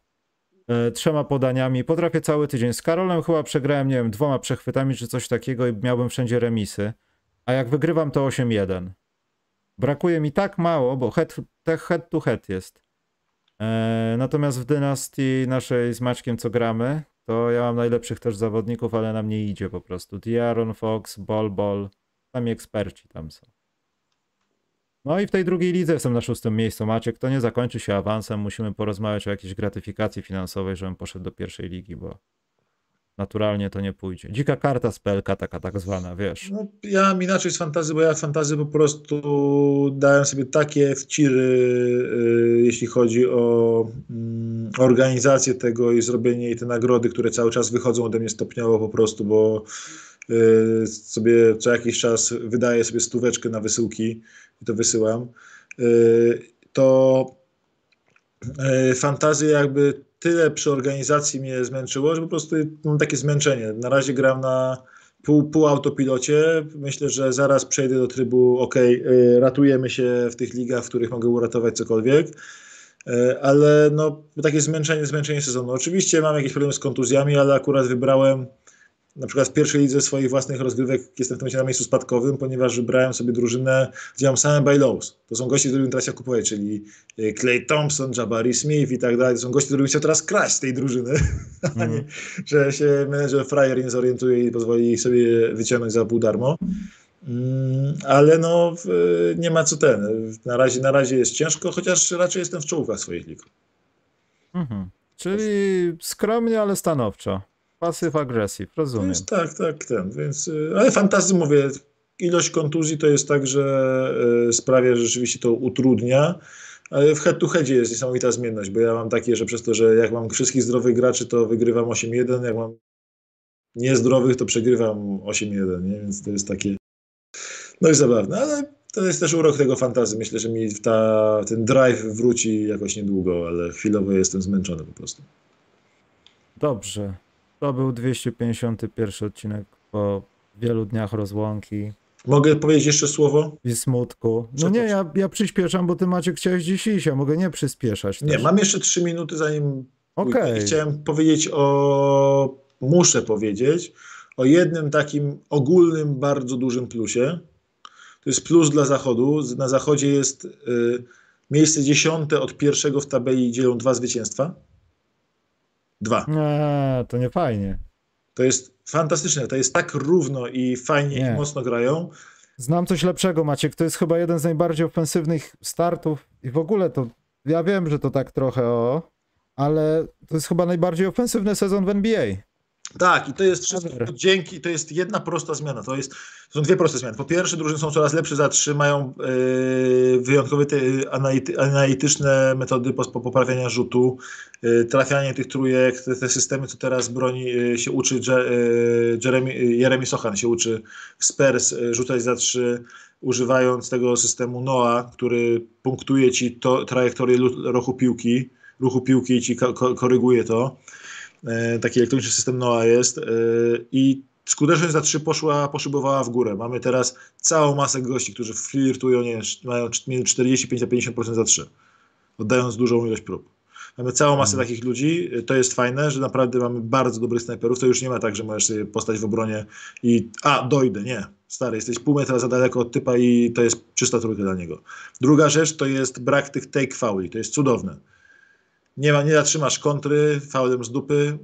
yy, trzema podaniami. Potrafię cały tydzień. Z Karolem chyba przegrałem, nie wiem, dwoma przechwytami czy coś takiego i miałbym wszędzie remisy. A jak wygrywam, to 8-1. Brakuje mi tak mało, bo head, head to head jest. E, natomiast w dynastii naszej z Maćkiem, co gramy, to ja mam najlepszych też zawodników, ale nam nie idzie po prostu. Diaron, Fox, Bol, Bol. Sami eksperci tam są. No i w tej drugiej lidze jestem na szóstym miejscu. Maciek, to nie zakończy się awansem. Musimy porozmawiać o jakiejś gratyfikacji finansowej, żebym poszedł do pierwszej ligi, bo naturalnie to nie pójdzie. Dzika karta z PLK, taka tak zwana, wiesz. No, ja mam inaczej z fantazy, bo ja fantazy po prostu dałem sobie takie wciry, y, jeśli chodzi o mm, organizację tego i zrobienie i te nagrody, które cały czas wychodzą ode mnie stopniowo po prostu, bo y, sobie co jakiś czas wydaję sobie stóweczkę na wysyłki i to wysyłam. Y, to fantazy jakby tyle przy organizacji mnie zmęczyło, że po prostu mam takie zmęczenie. Na razie gram na pół, pół autopilocie. Myślę, że zaraz przejdę do trybu ok, ratujemy się w tych ligach, w których mogę uratować cokolwiek. Y, Ale no, takie zmęczenie, zmęczenie sezonu. Oczywiście mam jakieś problemy z kontuzjami, ale akurat wybrałem na przykład w pierwszej lidze swoich własnych rozgrywek jestem w tym momencie na miejscu spadkowym, ponieważ wybrałem sobie drużynę, gdzie mam same buy lows. To są goście, których teraz ja kupuję, czyli Clay Thompson, Jabari Smith i tak dalej. To są goście, których chciał teraz kraść z tej drużyny, *laughs* a nie, że się menedżer Fryer nie zorientuje i pozwoli ich sobie wyciągnąć za pół darmo. Mm, Ale no, nie ma co ten. Na razie, na razie jest ciężko, chociaż raczej jestem w czołówkach swoich lig. Mhm. Czyli skromnie, ale stanowczo. Agresyw, To rozumiem. jest tak, tak, ten, więc, y, ale fantazy mówię, ilość kontuzji to jest tak, że y, sprawia, że rzeczywiście to utrudnia, ale w head to headzie jest niesamowita zmienność, bo ja mam takie, że przez to, że jak mam wszystkich zdrowych graczy, to wygrywam 8-1, jak mam niezdrowych, to przegrywam 8-1, nie? więc to jest takie no i zabawne, ale to jest też urok tego fantazy. Myślę, że mi ta, ten drive wróci jakoś niedługo, ale chwilowo jestem zmęczony po prostu. Dobrze. To był 251 odcinek po wielu dniach rozłąki Mogę powiedzieć jeszcze słowo? i smutku. No nie, ja, ja przyspieszam, bo ty Maciek chciałeś dziś iść, ja mogę nie przyspieszać Nie, też. mam jeszcze trzy minuty, zanim Okej. Chciałem powiedzieć o, muszę powiedzieć, o jednym takim ogólnym, bardzo dużym plusie. To jest plus dla Zachodu. Na Zachodzie jest y, miejsce dziesiąte od pierwszego w tabeli dzielą dwa zwycięstwa. Dwa. Nie, to nie fajnie. To jest fantastyczne, to jest tak równo i fajnie Nie. i mocno grają. Znam coś lepszego, Maciek. To jest chyba jeden z najbardziej ofensywnych startów i w ogóle to. Ja wiem, że to tak trochę o, ale to jest chyba najbardziej ofensywny sezon w NBA. Tak, i to jest wszystko dzięki, to jest jedna prosta zmiana. To, jest, są dwie proste zmiany. Po pierwsze, drużyny są coraz lepsze za trzy, mają yy, wyjątkowe te, anality, analityczne metody po, po poprawiania rzutu, yy, trafianie tych trójek, te, te systemy, co teraz broni yy, się uczy, yy, Jeremy, Jeremy Sochan się uczy Spurs yy, rzucać za trzy, używając tego systemu NOA, który punktuje ci to, trajektorię ruchu piłki, ruchu piłki i ci ko- ko- koryguje to. E, taki elektroniczny system NOAA jest e, i skuteczność za 3 poszła, poszybowała w górę. Mamy teraz całą masę gości, którzy flirtują, nie wiem, mają między 45 a 50% za 3, oddając dużą ilość prób. Mamy całą masę Mhm. takich ludzi. To jest fajne, że naprawdę mamy bardzo dobrych snajperów. To już nie ma tak, że możesz sobie postać w obronie i a, dojdę. Nie. Stary, jesteś pół metra za daleko od typa i to jest czysta trójka dla niego. Druga rzecz to jest brak tych take fauli. To jest cudowne. Nie, ma, nie zatrzymasz kontry faulem z dupy,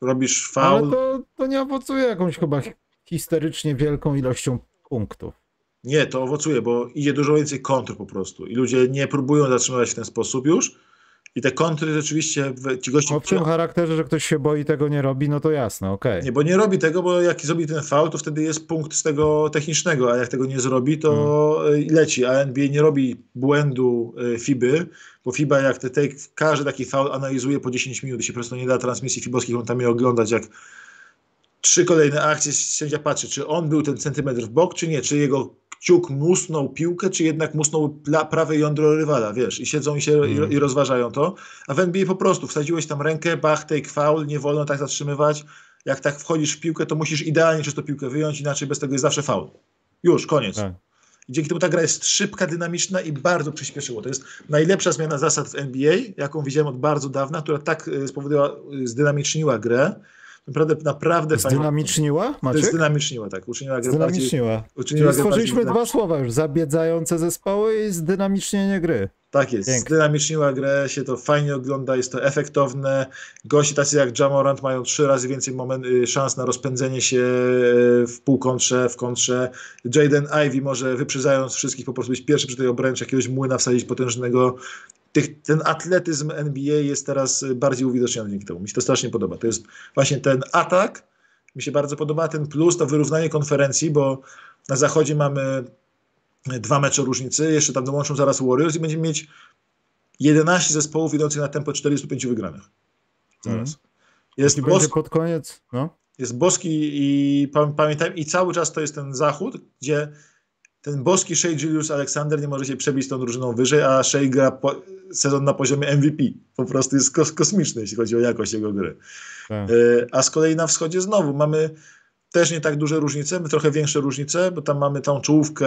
robisz faul. Ale to, to nie owocuje jakąś chyba historycznie wielką ilością punktów. Nie, to owocuje, bo idzie dużo więcej kontr po prostu i ludzie nie próbują zatrzymywać w ten sposób już. I te kontry rzeczywiście, ci goście... No w tym charakterze, że ktoś się boi tego nie robi, no to jasne, okej. Nie, bo nie robi tego, bo jak zrobi ten faul, to wtedy jest punkt z tego technicznego, a jak tego nie zrobi, to Hmm. y, leci. A NBA nie robi błędu y, FIBY, bo FIBA jak te take, każdy taki faul analizuje po 10 minut i się po prostu nie da transmisji fibowskich, on tam je oglądać, jak trzy kolejne akcje sędzia patrzy, czy on był ten centymetr w bok, czy nie, czy jego kciuk musnął piłkę, czy jednak musnął prawe jądro rywala, wiesz, i siedzą i się Mm. i, rozważają to, a w NBA po prostu wsadziłeś tam rękę, bach, take foul, nie wolno tak zatrzymywać, jak tak wchodzisz w piłkę, to musisz idealnie czystą piłkę wyjąć, inaczej bez tego jest zawsze faul. Już, koniec. Tak. I dzięki temu ta gra jest szybka, dynamiczna i bardzo przyspieszyło. To jest najlepsza zmiana zasad w NBA, jaką widziałem od bardzo dawna, która tak y, spowodowała, y, zdynamiczniła grę. Naprawdę, naprawdę fajnie. Zdynamiczniła, Maciek? Zdynamiczniła, tak. Uczyniła grę bardziej, Zdynamiczniła. uczyniła Czyli grę stworzyliśmy bardziej dwa słowa już, zabiedzające zespoły i zdynamicznienie gry. Tak jest. Pięknie. Zdynamiczniła grę, się to fajnie ogląda, jest to efektowne. Gości tacy jak Jamorant mają trzy razy więcej moment, y, szans na rozpędzenie się y, w półkontrze, w kontrze. Jaden Ivey może wyprzedzając wszystkich po prostu być pierwszy przy tej obręczy, jakiegoś młyna wsadzić potężnego. Tych, ten atletyzm NBA jest teraz y, bardziej uwidoczniony dzięki temu. Mi się to strasznie podoba. To jest właśnie ten atak, mi się bardzo podoba, ten plus, to wyrównanie konferencji, bo na zachodzie mamy dwa mecze różnicy, jeszcze tam dołączą zaraz Warriors i będziemy mieć 11 zespołów idących na tempo 45 wygranych. Zaraz. Mhm. Jest, I będzie bos, pod koniec, no. jest boski i pam- pamiętajmy, i cały czas to jest ten zachód, gdzie ten boski Shea Julius Alexander nie może się przebić tą drużyną wyżej, a Shea gra po, sezon na poziomie MVP. Po prostu jest kos, kosmiczny, jeśli chodzi o jakość jego gry. Tak. Y, A z kolei na wschodzie znowu mamy też nie tak duże różnice, my trochę większe różnice, bo tam mamy tą czołówkę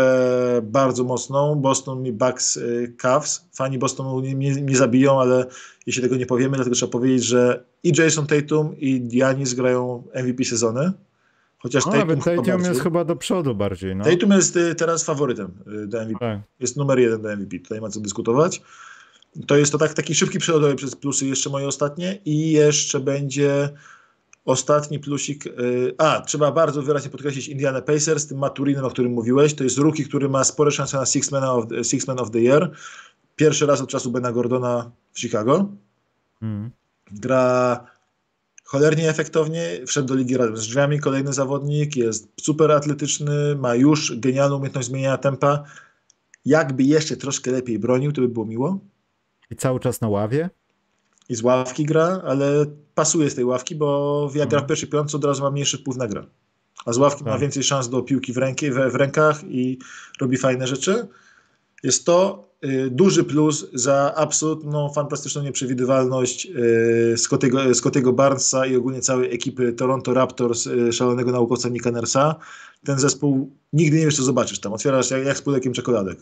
bardzo mocną, Boston i Bucks y, Cavs. Fani Bostonu nie, nie, nie zabiją, ale jeśli tego nie powiemy, dlatego trzeba powiedzieć, że i Jason Tatum i Giannis grają MVP sezony. Chociaż No, Tatum, Tatum jest chyba do przodu bardziej, no. Tatum jest y, teraz faworytem y, do MVP Tak. jest numer jeden do MVP, tutaj ma co dyskutować. To jest to tak, taki szybki przelotowy przez plusy, jeszcze moje ostatnie i jeszcze będzie ostatni plusik. y, A, trzeba bardzo wyraźnie podkreślić Indiana Pacers, tym Maturinem, o którym mówiłeś. To jest rookie, który ma spore szanse na Six Man of, six man of the Year. Pierwszy raz od czasu Bena Gordona w Chicago. Mm. Gra cholernie efektownie, wszedł do ligi razem z drzwiami, kolejny zawodnik, jest super atletyczny, ma już genialną umiejętność zmieniania tempa. Jakby jeszcze troszkę lepiej bronił, to by było miło. I cały czas na ławie? I z ławki gra, ale pasuje z tej ławki, bo jak Mhm. gra w pierwszej piątce, od razu ma mniejszy wpływ na grę. A z ławki ma Tak. więcej szans do piłki w, ręki, w, w rękach i robi fajne rzeczy. Jest to duży plus za absolutną, fantastyczną nieprzewidywalność y, Scottiego, Scottiego Barnesa i ogólnie całej ekipy Toronto Raptors, y, szalonego naukowca Nika Nersa. Ten zespół nigdy nie wiesz, co zobaczysz tam. Otwierasz jak, jak z pudełkiem czekoladek.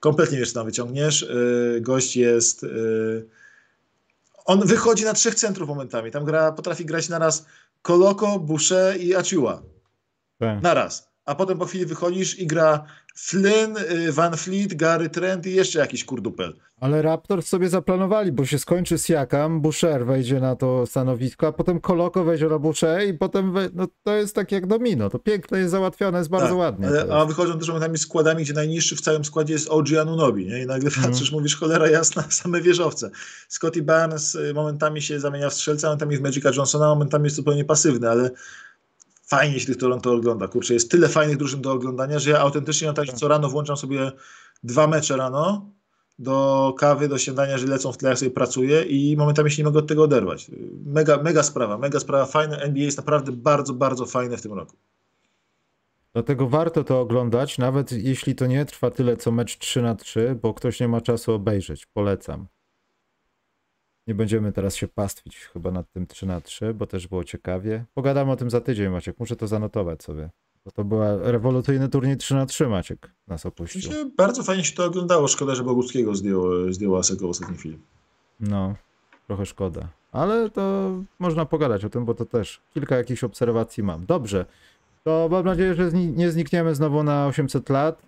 Kompletnie wiesz, co tam wyciągniesz. Y, gość jest... Y, on wychodzi na trzech centrów momentami. Tam gra, potrafi grać naraz Koloko, Boucher i Achiuwa. Tak. Naraz. A potem po chwili wychodzisz i gra Flynn, y, Van Fleet, Gary Trent i jeszcze jakiś kurdupel. Ale Raptors sobie zaplanowali, bo się skończy Siakam, Boucher wejdzie na to stanowisko, a potem Koloko wejdzie na Boucher i potem we... no, to jest tak jak domino. To piękne jest załatwione, jest bardzo Tak, ładnie. A wychodzą też momentami składami, gdzie najniższy w całym składzie jest OG Anunobi, nie? I nagle Mhm. patrzysz, mówisz, cholera jasna, *laughs* same wieżowce. Scotty Barnes y, momentami się zamienia w strzelca, momentami w Magica Johnsona, momentami jest zupełnie pasywny, ale fajnie się tych Toronto ogląda. Kurczę, jest tyle fajnych drużyn do oglądania, że ja autentycznie tak, że co rano włączam sobie dwa mecze rano do kawy, do śniadania, jeżeli lecą w tle, jak sobie pracuję i momentami się nie mogę od tego oderwać. Mega, mega sprawa, mega sprawa, fajne. NBA jest naprawdę bardzo, bardzo fajne w tym roku. Dlatego warto to oglądać, nawet jeśli to nie trwa tyle co mecz 3 na 3 bo ktoś nie ma czasu obejrzeć. Polecam. Nie będziemy teraz się pastwić chyba nad tym 3 na 3 bo też było ciekawie. Pogadamy o tym za tydzień, Maciek. Muszę to zanotować sobie. Bo to była rewolucyjny turniej 3 na 3 Maciek nas opuścił. Myślę, bardzo fajnie się to oglądało. Szkoda, że Boguckiego zdjął, zdjął Aseko w ostatnim filmie. No, trochę szkoda. Ale to można pogadać o tym, bo to też kilka jakichś obserwacji mam. Dobrze. To mam nadzieję, że nie znikniemy znowu na 800 lat.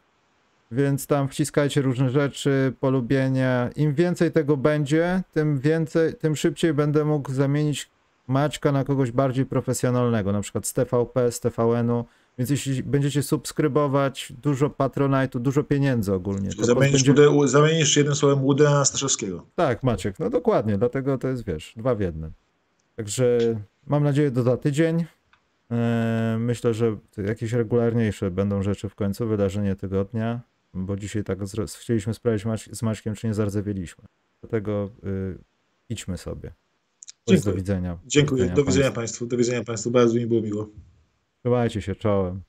Więc tam wciskajcie różne rzeczy, polubienia. Im więcej tego będzie, tym więcej, tym szybciej będę mógł zamienić Maćka na kogoś bardziej profesjonalnego, na przykład z TVP, z TVN-u. Więc jeśli będziecie subskrybować, dużo Patronite'u, dużo pieniędzy ogólnie. to Zamienisz, będzie- zamienisz jednym słowem Łudę na Staszewskiego. tak, Maciek, no dokładnie, dlatego to jest, wiesz, dwa w jednym. Także mam nadzieję, do za tydzień. Eee, Myślę, że jakieś regularniejsze będą rzeczy w końcu, wydarzenie tygodnia, bo dzisiaj tak chcieliśmy sprawdzić z Maćkiem, czy nie zardzewieliśmy. Dlatego y, idźmy sobie. Powiedz do Dziękuję. widzenia. Dziękuję. Do widzenia Państwu. Państwu. Do widzenia Państwu. Bardzo mi było miło. Trzymajcie się, czołem.